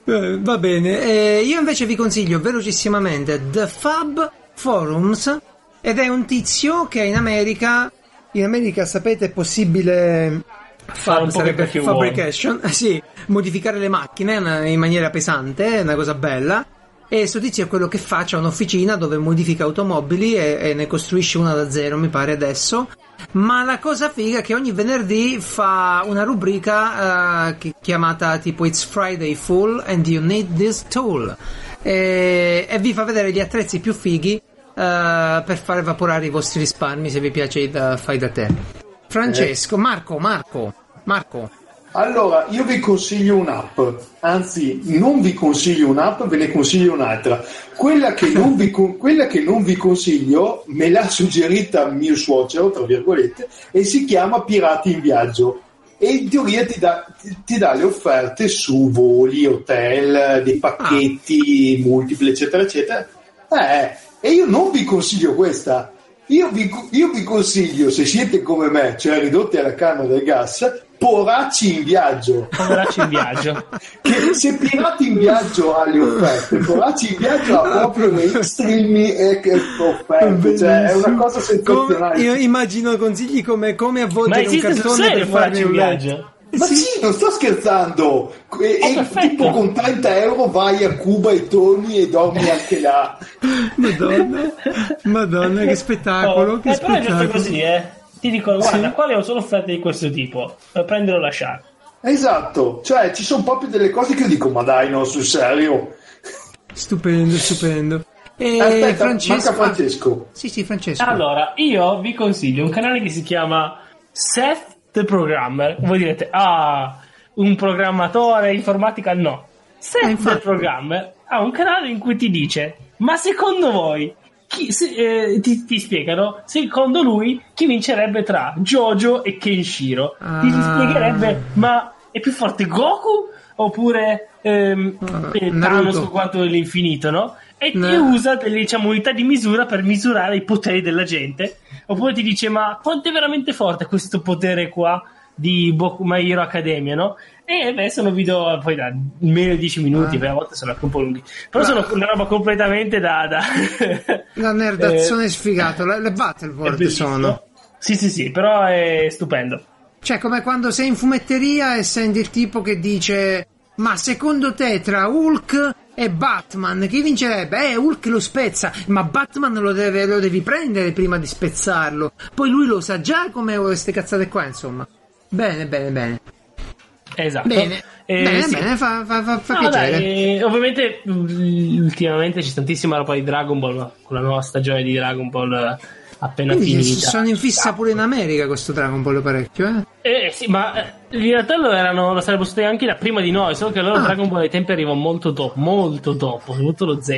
Eh, va bene, eh, io invece vi consiglio velocissimamente The Fab Forums ed è un tizio che in America, in America sapete è possibile Po' che sarebbe fabrication, eh, sì, modificare le macchine eh, in maniera pesante, è una cosa bella. E sto tizio è quello che fa, c'ha un'officina dove modifica automobili e, e ne costruisce una da zero, mi pare adesso. Ma la cosa figa è che ogni venerdì fa una rubrica eh, chi- chiamata tipo It's Friday Full and You Need This Tool e, e vi fa vedere gli attrezzi più fighi eh, per far evaporare i vostri risparmi se vi piace il fai da te. Francesco, Marco, Marco, Marco. Allora, io vi consiglio un'app, anzi, non vi consiglio un'app, ve ne consiglio un'altra. Quella che non vi, quella che non vi consiglio me l'ha suggerita mio suocero, tra virgolette, e si chiama Pirati in Viaggio. E in teoria ti dà, ti- ti dà le offerte su voli, hotel, dei pacchetti multipli, eccetera, eccetera. Eh, e io non vi consiglio questa. Io vi, io vi consiglio, se siete come me, cioè ridotti alla canna del gas, poracci in viaggio. Poveracci in viaggio. Che se Pirati in viaggio ha le offerte, Poracci in viaggio ha proprio le extreme eh, che offerte, cioè è una cosa sensazionale. Come- io immagino consigli come, come avvolgere un cartone per farne un letto. viaggio? Ma sì, non sto scherzando. E, Oh, e tipo con 30 euro vai a Cuba e torni e dormi anche là. Madonna, Madonna, che spettacolo, Oh, che eh, però è giusto spettacolo. così, eh. Ti dicono, guarda, Sì. quali sono offerte di questo tipo? Eh, Prendilo o lasciare. Esatto, cioè ci sono proprio delle cose che io dico, ma dai, no, sul serio. Stupendo, stupendo. E Aspetta, Francesco. manca Francesco. Sì, sì, Francesco. Allora, io vi consiglio un canale che si chiama Seth the Programmer. Voi direte, ah, un programmatore informatica? No. Seth Eh, the. Programmer ha un canale in cui ti dice, ma secondo voi, chi, se- eh, ti, ti spiegano, secondo lui, chi vincerebbe tra Jojo e Kenshiro. Ti Ah. spiegherebbe, ma è più forte Goku? Oppure ehm, Naruto. Thanos quanto l'infinito, no? E ti No. usa delle diciamo, unità di misura per misurare i poteri della gente. Oppure ti dice: Ma quanto è veramente forte questo potere qua di Boku My Hero Academia, no? E beh, sono video poi da meno di 10 minuti, Ah. a volte sono anche un po' lunghi. Però Ma- sono una roba completamente da. da La nerdazione Eh, sfigato, le, le bellissimo. sono. Sì, sì, sì, però è stupendo. Cioè, come quando sei in fumetteria e senti il tipo che dice: Ma secondo te tra Hulk e Batman chi vincerebbe? Eh, Hulk lo spezza, ma Batman lo, deve- lo devi prendere prima di spezzarlo. Poi lui lo sa già come queste cazzate qua, insomma. Bene, bene, bene. Esatto. Bene, Eh, bene, sì. bene, fa, fa, fa, fa No, piacere. dai, eh, ovviamente mm, ultimamente c'è tantissima roba di Dragon Ball, con la nuova stagione di Dragon Ball appena Quindi finita. sono in fissa pure in America questo Dragon Ball parecchio, eh? Eh sì, ma eh, in realtà lo, erano, lo sarebbero stati anche da prima di noi, solo che loro Ah. Dragon Ball ai tempi arrivò molto dopo, molto dopo, soprattutto lo Z.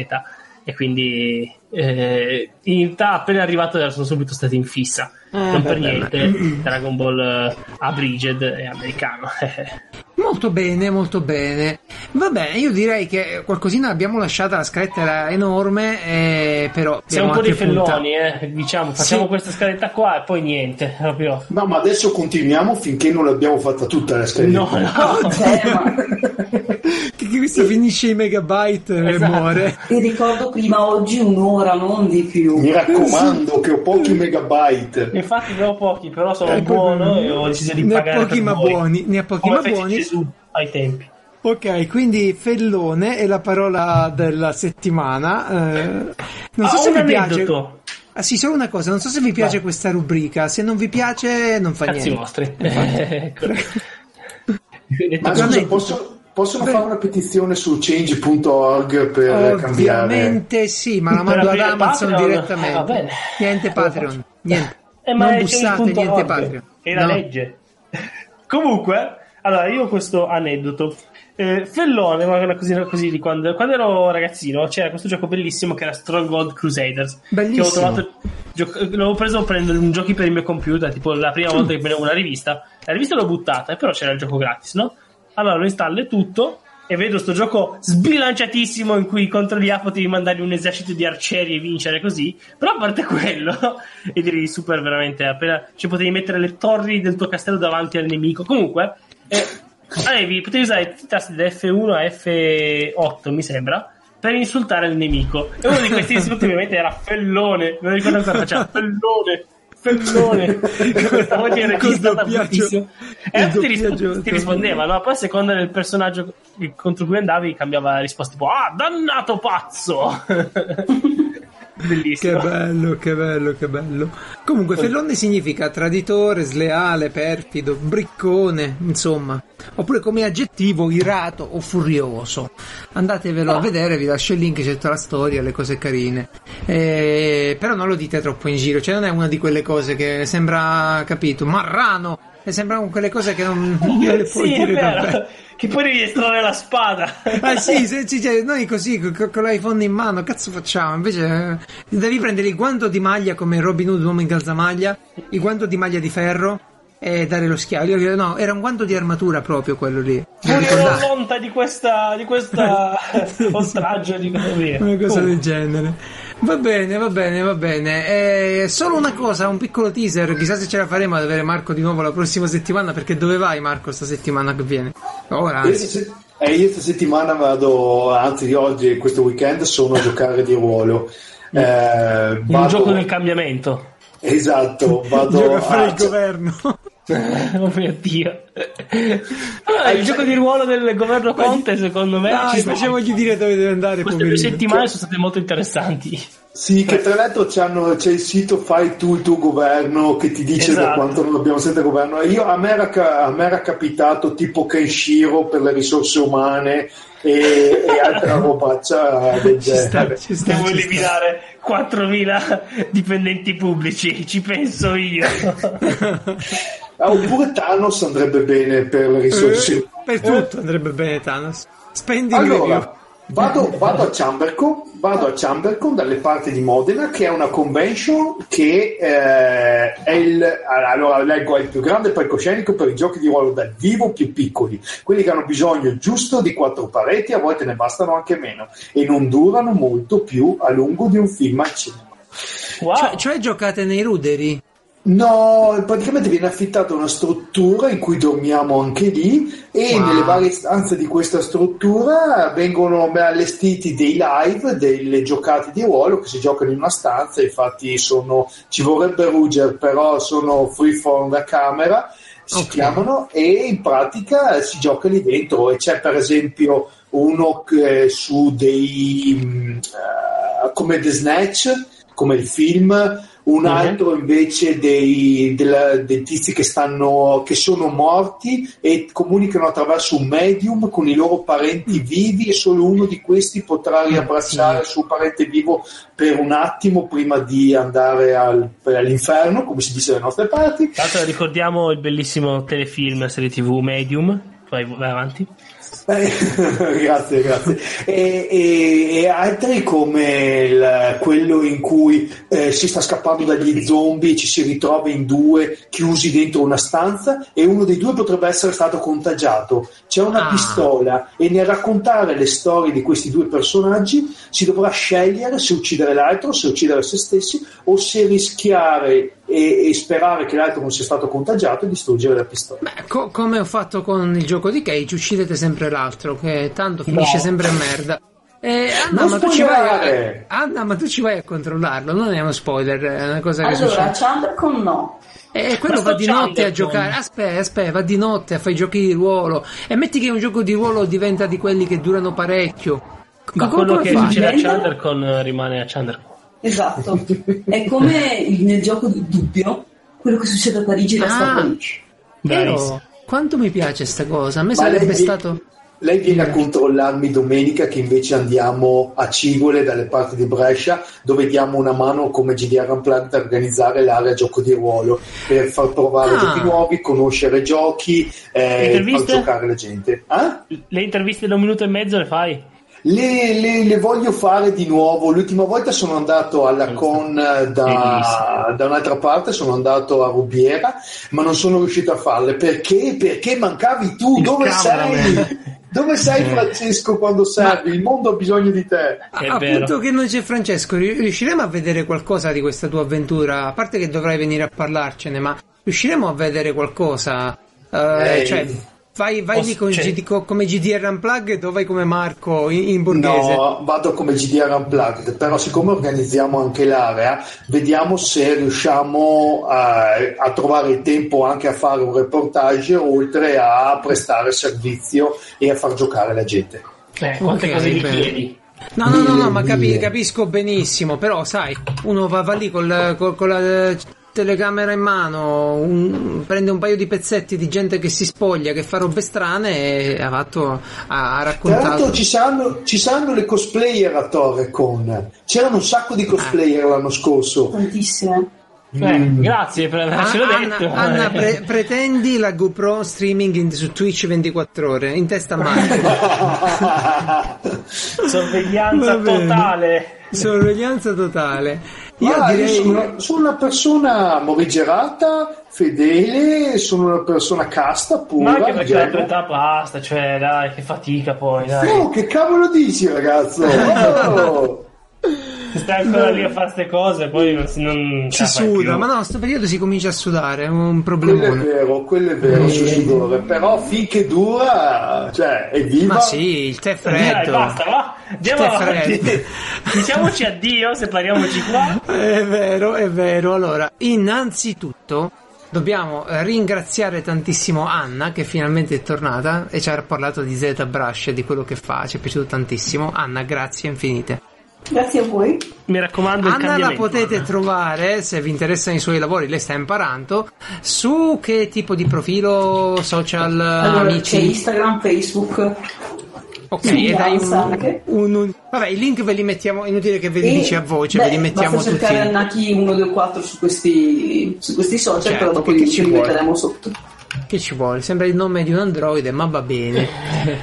E quindi eh, in realtà appena arrivato sono subito stati in fissa. non per beh, niente Dragon Ball eh, Abridged è americano. Molto bene, molto bene. Va bene, io direi che qualcosina l'abbiamo lasciata, la scaletta era enorme, eh, però Siamo abbiamo un po' di felloni, eh, diciamo, facciamo Sì. questa scaletta qua e poi niente, proprio. No, ma adesso continuiamo finché non l'abbiamo fatta tutta la scaletta. No, no. Ma Che questo finisce i megabyte e Esatto. muore. ti ricordo prima oggi un'ora, non di più. Mi raccomando che ho pochi megabyte. Infatti ne ho pochi, però sono Eh, buono e ho deciso di ne ha pagare pochi per ma voi. buoni, ne ha pochi Come ma fece buoni. Gesù ai tempi. Ok, quindi fellone è la parola della settimana. eh, non so Ah, se vi piace. Ah sì, solo una cosa, non so se vi piace Vai. questa rubrica. Se non vi piace, non fa Cazzi niente. vostri. Ecco. Detto Ma scusa, posso, possono Beh. fare una petizione su change.org per cambiare? Ovviamente sì, ma la mando ad Amazon Patreon? direttamente. Eh, va bene. Niente Patreon, niente. Eh, non bussate, niente Patreon. È la No. legge. Comunque, allora io ho questo aneddoto. Eh, Fellone, ma una cosina così di quando, quando ero ragazzino, c'era questo gioco bellissimo che era Stronghold Crusaders. Bellissimo. Che ho trovato, gio- l'avevo preso prendendo un giochi per il mio computer, tipo la prima volta che prendevo una rivista. La rivista l'ho buttata, però c'era il gioco gratis, no? Allora lo installo e tutto. E vedo sto gioco sbilanciatissimo in cui contro gli A potevi mandare un esercito di arcieri e vincere così. Però a parte quello, e direi super veramente appena ci potevi mettere le torri del tuo castello davanti al nemico. Comunque, eh, avevi, potevi usare tutti i tasti da F1 a F8, mi sembra, per insultare il nemico. E uno di questi insulti ovviamente era fellone. Non ricordo cosa faceva, fellone. Fellone, questa voce era registrata bruttissimo. E tutti ti, doppiaggio ti rispondeva, no? Poi a seconda del personaggio contro cui andavi cambiava la risposta tipo Ah, dannato pazzo! Che Bellissimo. bello, che bello, che bello. Comunque, fellone significa traditore, sleale, perfido, briccone, insomma. Oppure come aggettivo irato o furioso. Andatevelo a vedere, vi lascio il link, c'è tutta la storia, le cose carine. Eh, però non lo dite troppo in giro, cioè non è una di quelle cose che sembra, capito, marrano. E sembrano quelle cose che non, non le puoi sì, dire. Che poi devi estrarre la spada. Ah sì, se, ci- cioè, noi così co- con, l'iPhone in mano, cazzo facciamo? Invece eh, devi prendere il guanto di maglia come Robin Hood, uomo in calzamaglia, il guanto di maglia di ferro e dare lo schiavo. Io, no, era un guanto di armatura proprio quello lì. Ricordavo. monta di questa, di questa oltraggio di economia. Una cosa Comunque. del genere. Va bene, va bene, va bene. Eh, solo una cosa, un piccolo teaser. Chissà se ce la faremo ad avere Marco di nuovo la prossima settimana. Perché dove vai, Marco, sta settimana che viene? Ora, eh, io questa settimana vado, anzi oggi, questo weekend, sono a giocare di ruolo. Eh, Un vado- gioco del cambiamento. Esatto, vado Gioca a fare a- il governo. oh mio dio. Ah, il gioco di ruolo del governo Conte, secondo me, Dai, facciamogli dire dove deve andare, queste due poverino. settimane sono state molto interessanti. Sì, che tra l'altro c'hanno- c'è il sito Fai tu il tuo governo che ti dice da Esatto. quanto non abbiamo sempre governo. Io, a, me era, a me era capitato tipo Kenshiro per le risorse umane e, e altra robaccia del Ci sta, genere. ci sta, Devo sta. eliminare 4.000 dipendenti pubblici, ci penso io. Ah, oppure Thanos andrebbe bene per le risorse Eh, per tutto andrebbe bene Thanos. Spending Allora, review. Vado, vado a Chambercon, vado a Chambercon dalle parti di Modena, che è una convention che eh, è il, allora leggo, è il più grande palcoscenico per i giochi di ruolo dal vivo più piccoli, quelli che hanno bisogno giusto di quattro pareti, a volte ne bastano anche meno, e non durano molto più a lungo di un film al cinema. Wow. Cioè, cioè giocate nei ruderi? No, praticamente viene affittata una struttura in cui dormiamo anche lì e Wow. nelle varie stanze di questa struttura vengono allestiti dei live, delle giocate di ruolo che si giocano in una stanza, infatti sono, ci vorrebbe Ruger, però sono freeform da camera, si Ok. chiamano e in pratica si gioca lì dentro e c'è per esempio uno che su dei eh, come The Snatch, come il film, un Mhm. altro invece dei, della- dei tizi che, stanno, che sono morti e comunicano attraverso un medium con i loro parenti vivi e solo uno di questi potrà riabbracciare il suo parente vivo per un attimo prima di andare al- all'inferno, come si dice dalle nostre parti. Tra l'altro ricordiamo il bellissimo telefilm, serie tv Medium. Vai, vai avanti. Eh, grazie, grazie. E, e- e altri come il- quello in cui eh, si sta scappando dagli zombie, ci si ritrova in due chiusi dentro una stanza e uno dei due potrebbe essere stato contagiato. C'è una Ah. pistola e nel raccontare le storie di questi due personaggi si dovrà scegliere se uccidere l'altro, se uccidere se stessi o se rischiare e, e sperare che l'altro non sia stato contagiato e distruggere la pistola. Beh, co- come ho fatto con il gioco di Cage, uccidete sempre l'altro, che tanto finisce No. sempre merda. Eh, Anna, ma tu ci vai a! Anna, ma tu ci vai a controllarlo, non è uno spoiler, è una cosa che Allora, succede. Chambercon no. E quello Ma va sto di notte a giocare. Aspetta, aspetta, va di notte a fare i giochi di ruolo. E metti che un gioco di ruolo diventa di quelli che durano parecchio. Ma come, quello che succede a Chandlercon eh, rimane a Chandlercon. Esatto. È come nel gioco di dubbio, quello che succede a Parigi resta Ah. a Parigi. Però, quanto mi piace sta cosa. A me Ma sarebbe lei- stato. Lei viene a controllarmi domenica che invece andiamo a Civole dalle parti di Brescia dove diamo una mano come GDR Unplugged a organizzare l'area gioco di ruolo per far provare Ah. giochi nuovi, conoscere giochi, eh, far Interviste? giocare la gente. Eh? Le interviste da un minuto e mezzo le fai? Le, le- le voglio fare di nuovo. L'ultima volta sono andato alla con eh, da, da un'altra parte, sono andato a Rubiera, ma non sono riuscito a farle. Perché? Perché mancavi tu. Il Dove cameraman. sei? Dove sei Francesco quando servi? Il mondo ha bisogno di te. È appunto vero. che non c'è Francesco, ri- riusciremo a vedere qualcosa di questa tua avventura? A parte che dovrai venire a parlarcene, ma riusciremo a vedere qualcosa? Eh, Eh, cioè, vai, vai lì con cioè- GD co- come GDR Unplugged o vai come Marco in, in borghese? No, vado come GDR Unplugged, però siccome organizziamo anche l'area, vediamo se riusciamo a, a trovare il tempo anche a fare un reportage oltre a prestare servizio e a far giocare la gente. Eh, quante Ok, cose gli chiedi? No, no, no, no, ma capi- capisco benissimo, però sai, uno va, va lì col- col- con la telecamera in mano, un- prende un paio di pezzetti di gente che si spoglia, che fa robe strane e ha fatto, ha, ha Tra raccontato. l'altro ci saranno, ci saranno le cosplayer a Torrecon. C'erano un sacco di cosplayer Ah. l'anno scorso. Tantissime. Eh, grazie per Ah, avercelo Anna, detto. Anna, pre- pretendi la GoPro streaming in- su Twitch 24 ore in testa a Marco. Sorveglianza totale. Sorveglianza totale. Io io direi. sono, sono una persona morigerata, fedele, sono una persona casta, pura. Ma anche perché la tua ingenua. età basta, cioè dai, che fatica poi, dai. Oh, che cavolo dici, ragazzo? Oh. Stai ancora lì a fare queste cose, poi non si, non fai suda, più. ma no, sto periodo si comincia a sudare, è un Quello è vero, quello è vero, sul sudore. Però finché dura, cioè, è viva. Ma sì, il tè Dai, freddo. basta, va. Andiamo avanti. Diciamoci addio, separiamoci qua. È vero, è vero. Allora, innanzitutto dobbiamo eh, ringraziare tantissimo Anna che finalmente è tornata e ci ha parlato di Zeta Brush e di quello che fa, ci è piaciuto tantissimo. Anna, grazie infinite. Grazie a voi. Mi raccomando, il Anna la potete trovare, se vi interessano i suoi lavori, lei sta imparando, su che tipo di profilo social Allora, c'è amici? Instagram, Facebook. Ok, Sì, e dai un, un- un- Vabbè, i link ve li mettiamo, inutile che ve li E, dici a voce, beh, ve li mettiamo basta tutti. cercare Naki 124 su questi, su questi social, Certo, però dopo che li, ci li metteremo sotto. Che ci vuole? Sembra il nome di un androide, ma va bene.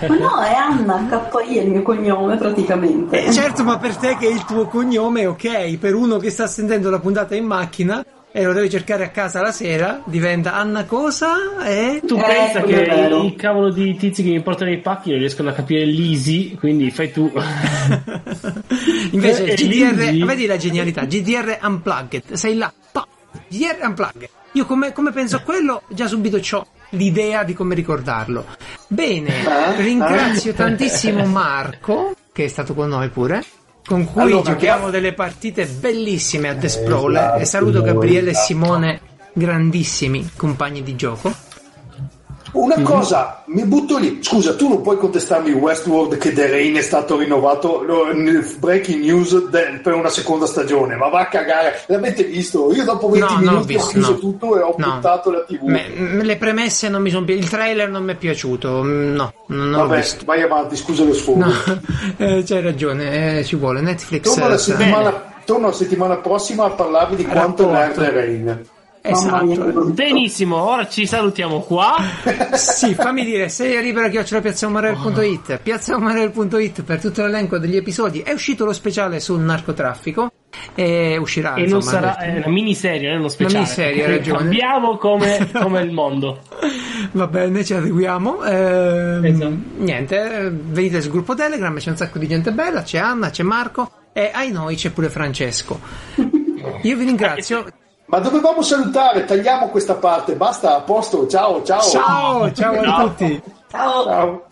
Ma no, è Anna, KI è il mio cognome praticamente. Eh, certo, ma per te che il tuo cognome è ok, per uno che sta sentendo la puntata in macchina e lo deve cercare a casa la sera, diventa Anna cosa? E... Tu Eh, pensa che è i cavolo di tizi che mi portano i pacchi non riescono a capire l'easy, quindi fai tu. Invece Eh, GDR, vedi la genialità, GDR Unplugged, sei là, pa, GDR Unplugged. Io come, come penso a quello, già subito ho l'idea di come ricordarlo. Bene, Ah, ringrazio ah. tantissimo Marco, che è stato con noi pure, con cui Allora, giochiamo delle partite bellissime a The Sprawl Esatto, e saluto Gabriele e. Simone, grandissimi compagni di gioco. Una Mhm. cosa, mi butto lì. Scusa, tu non puoi contestarmi Westworld che The Rain è stato rinnovato no, nel breaking news de- per una seconda stagione. Ma va a cagare, l'avete visto? Io dopo 20 No, ho minuti ho visto, chiuso no. tutto e ho No. buttato la TV. Me- le premesse non mi sono piaciute, il trailer non mi è piaciuto, mm, no, non Vabbè, visto. vai avanti, scusa lo sfogo. Eh, c'hai ragione, eh, ci vuole Netflix. Torno la, eh, settimana, torno la settimana prossima a parlarvi di quanto è Rapporto. nerd The Rain. Esatto. Benissimo, ora ci salutiamo qua. Sì, fammi dire, sei libero chiocciola piazzaomarel.it piazzaomarel.it per tutto l'elenco degli episodi. È uscito lo speciale sul narcotraffico e uscirà e non insomma, sarà nel- è una miniserie, non uno speciale. miniserie, hai perché ragione. Cambiamo come, come il mondo. Va bene, ci adeguiamo. Ehm, Esatto. Niente, eh, venite sul gruppo Telegram, c'è un sacco di gente bella, c'è Anna, c'è Marco e ai noi c'è pure Francesco. Io vi ringrazio. Ma dovevamo salutare, tagliamo questa parte, basta, a posto, ciao, ciao. Ciao, ciao a tutti. Ciao! Ciao.